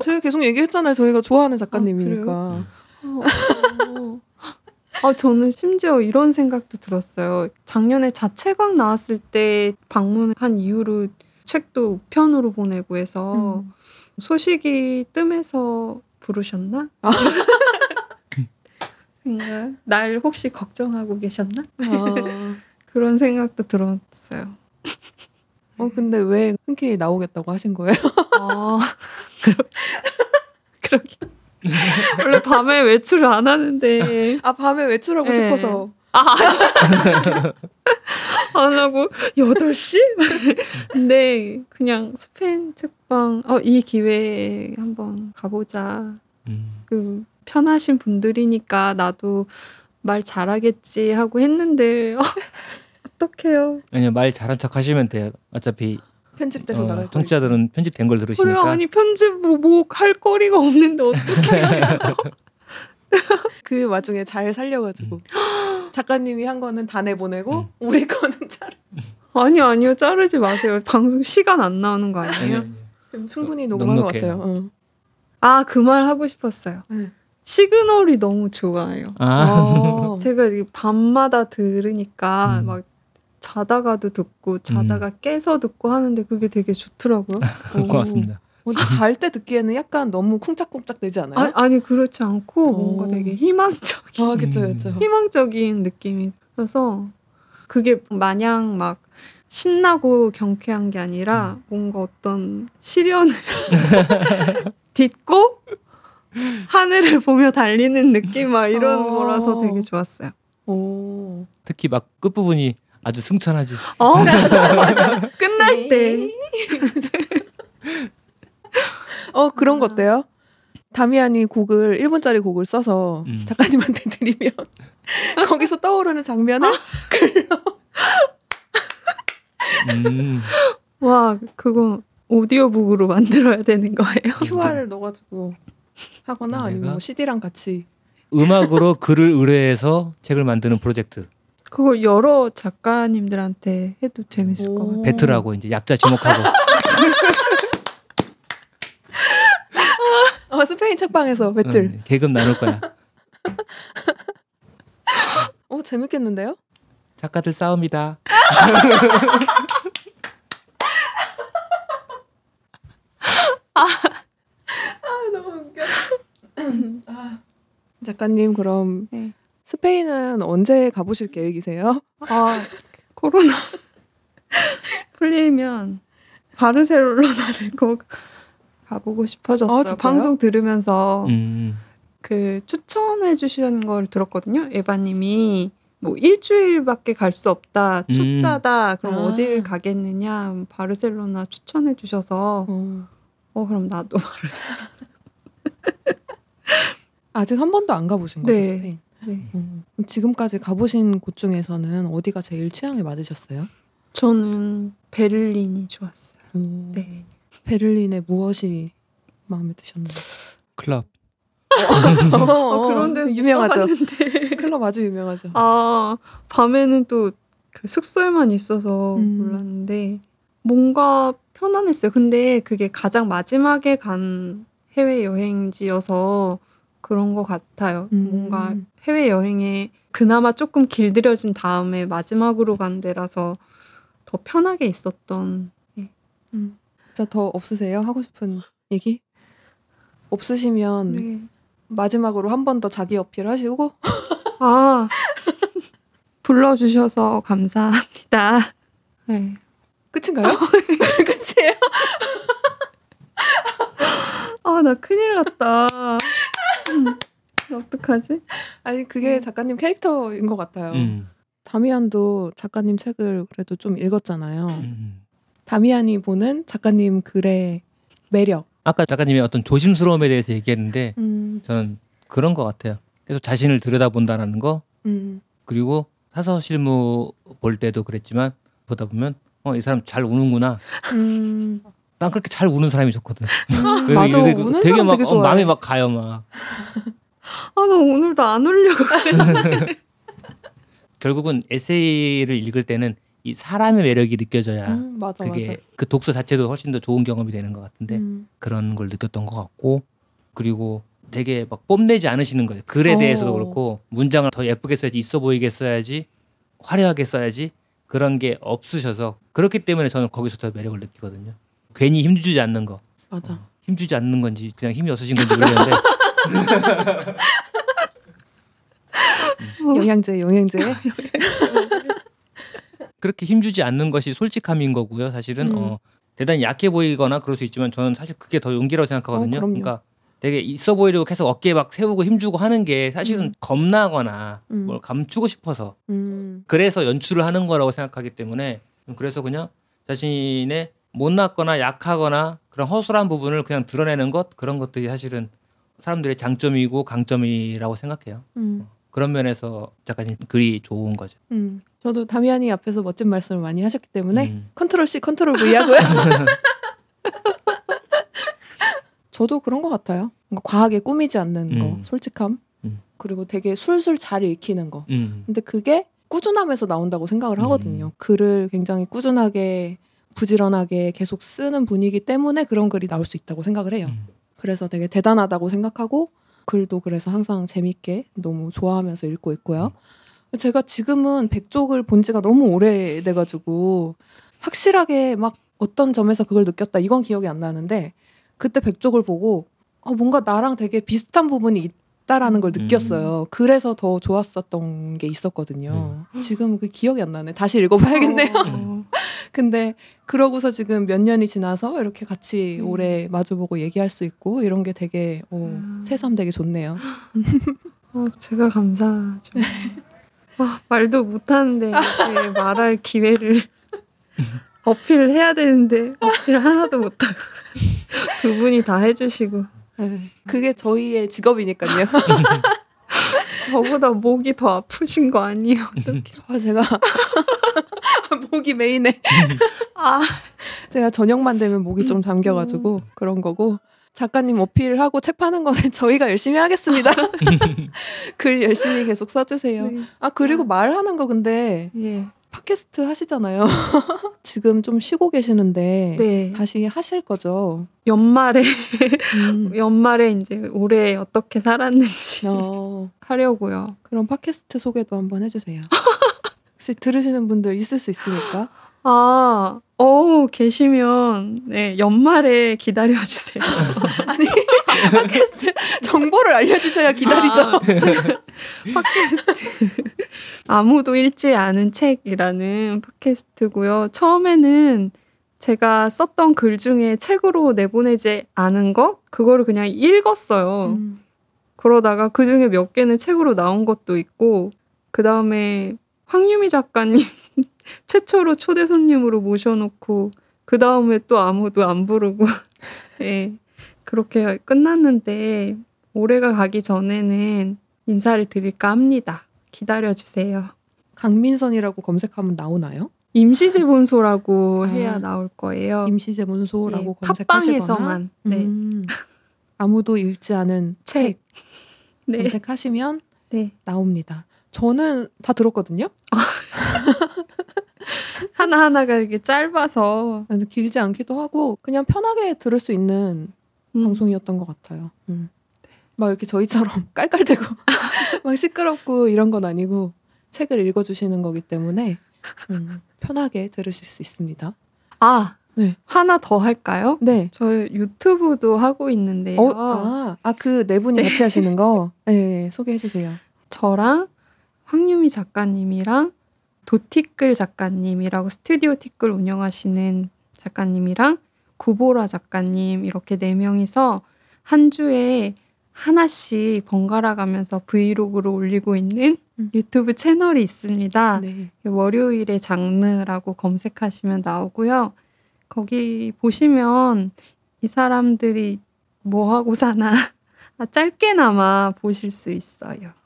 제가 계속 얘기했잖아요. 저희가 좋아하는 작가님이니까. 어, 어. 아, 저는 심지어 이런 생각도 들었어요. 작년에 자체광 나왔을 때 방문한 이후로 책도 우편으로 보내고 해서 음. 소식이 뜸해서 부르셨나? 아. 날 혹시 걱정하고 계셨나? 아. 그런 생각도 들었어요. 어 근데 왜 흔쾌히 나오겠다고 하신 거예요? 아, 그러, 그러게. 원래 밤에 외출을 안 하는데 아 밤에 외출하고 네. 싶어서. 아. 안 하고 8시? 근데 그냥 스페인 책방 어, 이 기회에 한번 가보자. 음. 그 편하신 분들이니까 나도 말 잘하겠지 하고 했는데 어, 어떡해요. 아니요 말 잘한 척 하시면 돼요. 어차피 편집돼서 어, 나갈 거예요. 청취자들은 편집된 걸 그래 들으시니까 아니 편집 뭐할 거리가 없는데 어떡해요. 그 와중에 잘 살려가지고 작가님이 한 거는 다 내보내고 음. 우리 거는 잘 아니요 아니요 자르지 마세요. 방송 시간 안 나오는 거 아니요, 아니에요? 아니요. 지금 충분히 넉- 녹음한 것. 같아요. 어. 아그 말 하고 싶었어요. 네. 시그널이 너무 좋아요. 아 어. 제가 밤마다 들으니까 음. 막 자다가도 듣고 자다가 깨서 듣고 하는데 그게 되게 좋더라고요. 고맙습니다. 근데 잘때 듣기에는 약간 너무 쿵짝쿵짝 되지 않아요? 아, 아니 그렇지 않고 오. 뭔가 되게 희망적인 아, 그쵸, 음. 그쵸. 희망적인 느낌이 들어서 그게 마냥 막 신나고 경쾌한 게 아니라 음. 뭔가 어떤 시련을 딛고 하늘을 보며 달리는 느낌 막 이런 어. 거라서 되게 좋았어요. 오. 특히 막 끝부분이 아주 승천하지. 어, 맞아, 맞아. 끝날 네. 때. 어 그런 거 어때요? 다미안이 곡을 1분짜리 곡을 써서 음. 작가님한테 드리면 거기서 떠오르는 장면을 음. 와, 그거 오디오북으로 만들어야 되는 거예요? QR을 넣어가지고 하거나 아니면? 뭐 CD랑 같이 음악으로 글을 의뢰해서 책을 만드는 프로젝트 그거 여러 작가님들한테 해도 재밌을 것 오. 같아요. 배틀하고 이제 약자 지목하고 어, 스페인 책방에서 배틀. 응, 계급 나눌 거야. 어 재밌겠는데요? 작가들 싸움이다. 너무 웃겨. 아, 작가님 그럼 네. 스페인은 언제 가보실 계획이세요? 아, 코로나 풀리면 바르셀로나를 꼭 가보고 싶어졌어요. 아? 방송 들으면서 음. 그 추천해 주시는 걸 들었거든요. 에바님이 뭐 일주일밖에 갈 수 없다, 음. 초짜다. 그럼 아. 어딜 가겠느냐? 바르셀로나 추천해 주셔서 어. 어 그럼 나도 바르셀로나. 아직 한 번도 안 가보신 거죠 네. 스페인? 네. 음. 지금까지 가보신 곳 중에서는 어디가 제일 취향에 맞으셨어요? 저는 베를린이 좋았어요. 오, 네. 베를린의 무엇이 마음에 드셨나요? 클럽. 어, 그런 데는 유명하죠. 클럽 아주 유명하죠. 아 밤에는 또 그 숙소에만 있어서 음. 몰랐는데 뭔가 편안했어요. 근데 그게 가장 마지막에 간 해외 여행지여서 그런 것 같아요. 음. 뭔가 해외 여행에 그나마 조금 길들여진 다음에 마지막으로 간 데라서 더 편하게 있었던. 음. 진짜 더 없으세요? 하고 싶은 얘기? 없으시면 네. 마지막으로 한 번 더 자기 어필 하시고 아 불러주셔서 감사합니다. 네. 끝인가요? 끝이에요? 아, 나 큰일 났다. 음, 어떡하지? 아니 그게 작가님 캐릭터인 것 같아요. 음. 다미안도 작가님 책을 그래도 좀 읽었잖아요. 음. 다미안이 보는 작가님 글의 매력. 아까 작가님이 어떤 조심스러움에 대해서 얘기했는데 음, 저는 그런 것 같아요. 계속 자신을 들여다본다는 거 음, 그리고 사서 실무 볼 때도 그랬지만 보다 보면 어 이 사람 잘 우는구나. 음, 난 그렇게 잘 우는 사람이 좋거든. 음, 맞아. 이게 우는 되게 사람 막 되게 어, 좋아해. 마음이 막 가요 막. 아, 나 오늘도 안 울려고. 결국은 에세이를 읽을 때는 이 사람의 매력이 느껴져야 음, 맞아, 그게 맞아. 그 독서 자체도 훨씬 더 좋은 경험이 되는 것 같은데 음, 그런 걸 느꼈던 것 같고 그리고 되게 막 뽐내지 않으시는 거예요. 글에 어. 대해서도 그렇고 문장을 더 예쁘게 써야지 있어 보이게 써야지 화려하게 써야지 그런 게 없으셔서 그렇기 때문에 저는 거기서 더 매력을 느끼거든요. 괜히 힘주지 않는 거. 맞아. 힘주지 않는 건지 그냥 힘이 없으신 건지 모르겠는데 영양제, 영양제. 그렇게 힘주지 않는 것이 솔직함인 거고요. 사실은 음. 어, 대단히 약해 보이거나 그럴 수 있지만 저는 사실 그게 더 용기라고 생각하거든요. 어. 그러니까 되게 있어 보이려고 계속 어깨 막 세우고 힘주고 하는 게 사실은 음. 겁나거나 음. 뭘 감추고 싶어서 음, 그래서 연출을 하는 거라고 생각하기 때문에 그래서 그냥 자신의 못났거나 약하거나 그런 허술한 부분을 그냥 드러내는 것 그런 것들이 사실은 사람들의 장점이고 강점이라고 생각해요. 음, 그런 면에서 작가님 글이 좋은 거죠. 음. 저도 다미안이 앞에서 멋진 말씀을 많이 하셨기 때문에 음. control C, control V 하고요. 저도 그런 것 같아요. 뭔가 과하게 꾸미지 않는 거, 음. 솔직함, 음. 그리고 되게 술술 잘 읽히는 거. 음. 근데 그게 꾸준함에서 나온다고 생각을 음. 하거든요. 글을 굉장히 꾸준하게 부지런하게 계속 쓰는 분이기 때문에 그런 글이 나올 수 있다고 생각을 해요. 음. 그래서 되게 대단하다고 생각하고 글도 그래서 항상 재밌게 너무 좋아하면서 읽고 있고요. 제가 지금은 백족을 본 지가 너무 오래돼가지고 확실하게 막 어떤 점에서 그걸 느꼈다 이건 기억이 안 나는데 그때 백족을 보고 아, 뭔가 나랑 되게 비슷한 부분이 있다라는 걸 음. 느꼈어요. 그래서 더 좋았었던 게 있었거든요. 지금 그 기억이 안 나네. 다시 읽어봐야겠네요. 어, 근데 그러고서 지금 몇 년이 지나서 이렇게 같이 음. 오래 마주보고 얘기할 수 있고 이런 게 되게 어, 음. 새삼 되게 좋네요. 어, 제가 감사하죠. 아, 말도 못하는데 이렇게 말할 기회를 어필을 해야 되는데 어필 하나도 못하고 두 분이 다 해주시고 네. 그게 저희의 직업이니까요. 저보다 목이 더 아프신 거 아니에요? 어떡해. 아, 제가 목이 메인에 아, 제가 저녁만 되면 목이 좀 잠겨가지고 그런 거고 작가님 어필하고 책 파는 거는 저희가 열심히 하겠습니다. 글 열심히 계속 써주세요. 네. 아 그리고 말하는 거 근데 예, 팟캐스트 하시잖아요. 지금 좀 쉬고 계시는데 네. 다시 하실 거죠? 연말에 음. 연말에 이제 올해 어떻게 살았는지 어, 하려고요. 그럼 팟캐스트 소개도 한번 해주세요. 혹시 들으시는 분들 있을 수 있으니까. 아, 어 계시면 네 연말에 기다려 주세요. 아니 팟캐스트 정보를 알려주셔야 기다리죠. 아, 팟캐스트 아무도 읽지 않은 책이라는 팟캐스트고요. 처음에는 제가 썼던 글 중에 책으로 내보내지 않은 거 그거를 그냥 읽었어요. 음. 그러다가 그 중에 몇 개는 책으로 나온 것도 있고 그 다음에 황유미 작가님 최초로 초대 손님으로 모셔놓고 그 다음에 또 아무도 안 부르고 네, 그렇게 끝났는데 올해가 가기 전에는 인사를 드릴까 합니다. 기다려 주세요. 강민선이라고 검색하면 나오나요? 임시재본소라고 아, 해야 나올 거예요. 임시재본소라고 네, 검색하시거나 네. 음, 아무도 읽지 않은 책, 책. 네. 검색하시면 네. 나옵니다. 저는 다 들었거든요. 하나하나가 이게 짧아서 길지 않기도 하고 그냥 편하게 들을 수 있는 음, 방송이었던 것 같아요. 음. 막 이렇게 저희처럼 깔깔대고 막 시끄럽고 이런 건 아니고 책을 읽어주시는 거기 때문에 음, 편하게 들으실 수 있습니다. 아, 네. 하나 더 할까요? 네. 저 유튜브도 하고 있는데요. 어, 아, 아, 그 네 분이 같이 하시는 거? 네, 소개해 주세요. 저랑 황유미 작가님이랑 도티끌 작가님이라고 스튜디오 티끌 운영하시는 작가님이랑 구보라 작가님 이렇게 네 명이서 한 주에 하나씩 번갈아 가면서 브이로그를 올리고 있는 음. 유튜브 채널이 있습니다. 네. 월요일의 장르라고 검색하시면 나오고요. 거기 보시면 이 사람들이 뭐 하고 사나 아, 짧게나마 보실 수 있어요.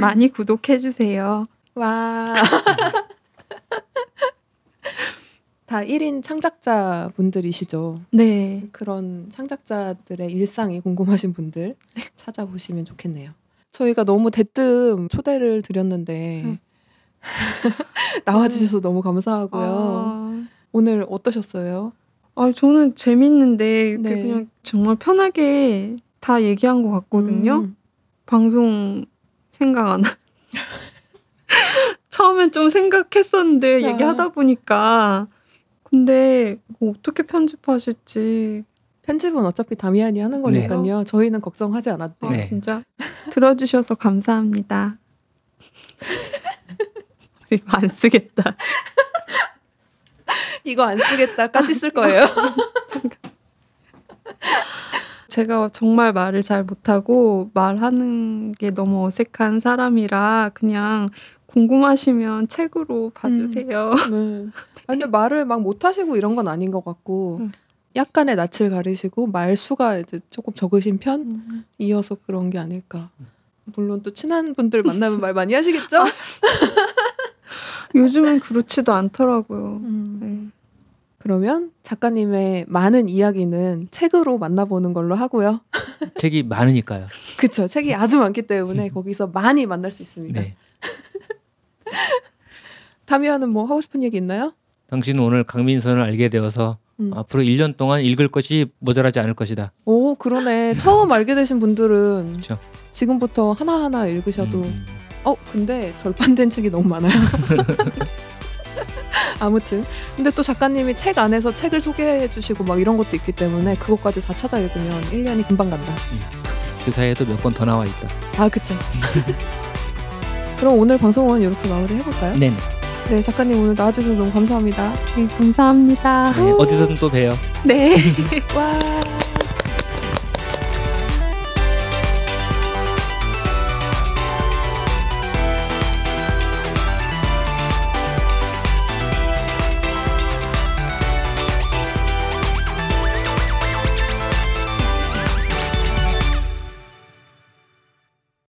많이 구독해 주세요. 와. 다 1인 창작자 분들이시죠. 네. 그런 창작자들의 일상이 궁금하신 분들 찾아보시면 좋겠네요. 저희가 너무 대뜸 초대를 드렸는데 음. 나와주셔서 너무 감사하고요. 아, 오늘 어떠셨어요? 아, 저는 재밌는데 이렇게 네. 그냥 정말 편하게 다 얘기한 것 같거든요. 음, 방송 생각 안 나. 처음엔 좀 생각했었는데 아. 얘기하다 보니까 근데 이거 어떻게 편집하실지 편집은 어차피 다미안이 하는 거니까요. 저희는 걱정하지 돼요. 아, 네. 진짜 들어주셔서 감사합니다. 이거 안 쓰겠다. 이거 안 쓰겠다 까지 쓸 거예요. 제가 정말 말을 잘 못하고 말하는 게 너무 어색한 사람이라 그냥 궁금하시면 책으로 봐주세요. 네. 아, 근데 말을 막 못하시고 이런 건 아닌 것 같고 음. 약간의 낯을 가리시고 말 수가 이제 조금 적으신 편이어서 그런 게 아닐까. 물론 또 친한 분들 만나면 말 많이 하시겠죠? 요즘은 그렇지도 않더라고요. 음. 네. 그러면 작가님의 많은 이야기는 책으로 만나보는 걸로 하고요. 책이 많으니까요. 그쵸. 책이 아주 많기 때문에 거기서 많이 만날 수 있습니다. 네. 다미아는 뭐 하고 싶은 얘기 있나요? 당신은 오늘 강민선을 알게 되어서 음. 앞으로 1년 동안 읽을 것이 모자라지 않을 것이다. 오, 그러네. 처음 알게 되신 분들은 그렇죠. 지금부터 하나하나 읽으셔도 음, 어 근데 절판된 책이 너무 많아요. 아무튼 근데 또 작가님이 책 안에서 책을 소개해 주시고 막 이런 것도 있기 때문에 그것까지 다 찾아 읽으면 1년이 금방 간다. 그 사이에도 몇 권 더 나와 있다. 아 그쵸. 그럼 오늘 방송은 이렇게 마무리 해볼까요? 네. 네 작가님 오늘 나와주셔서 너무 감사합니다. 네, 감사합니다. 네. 어디서든 또 봬요. 네. 와.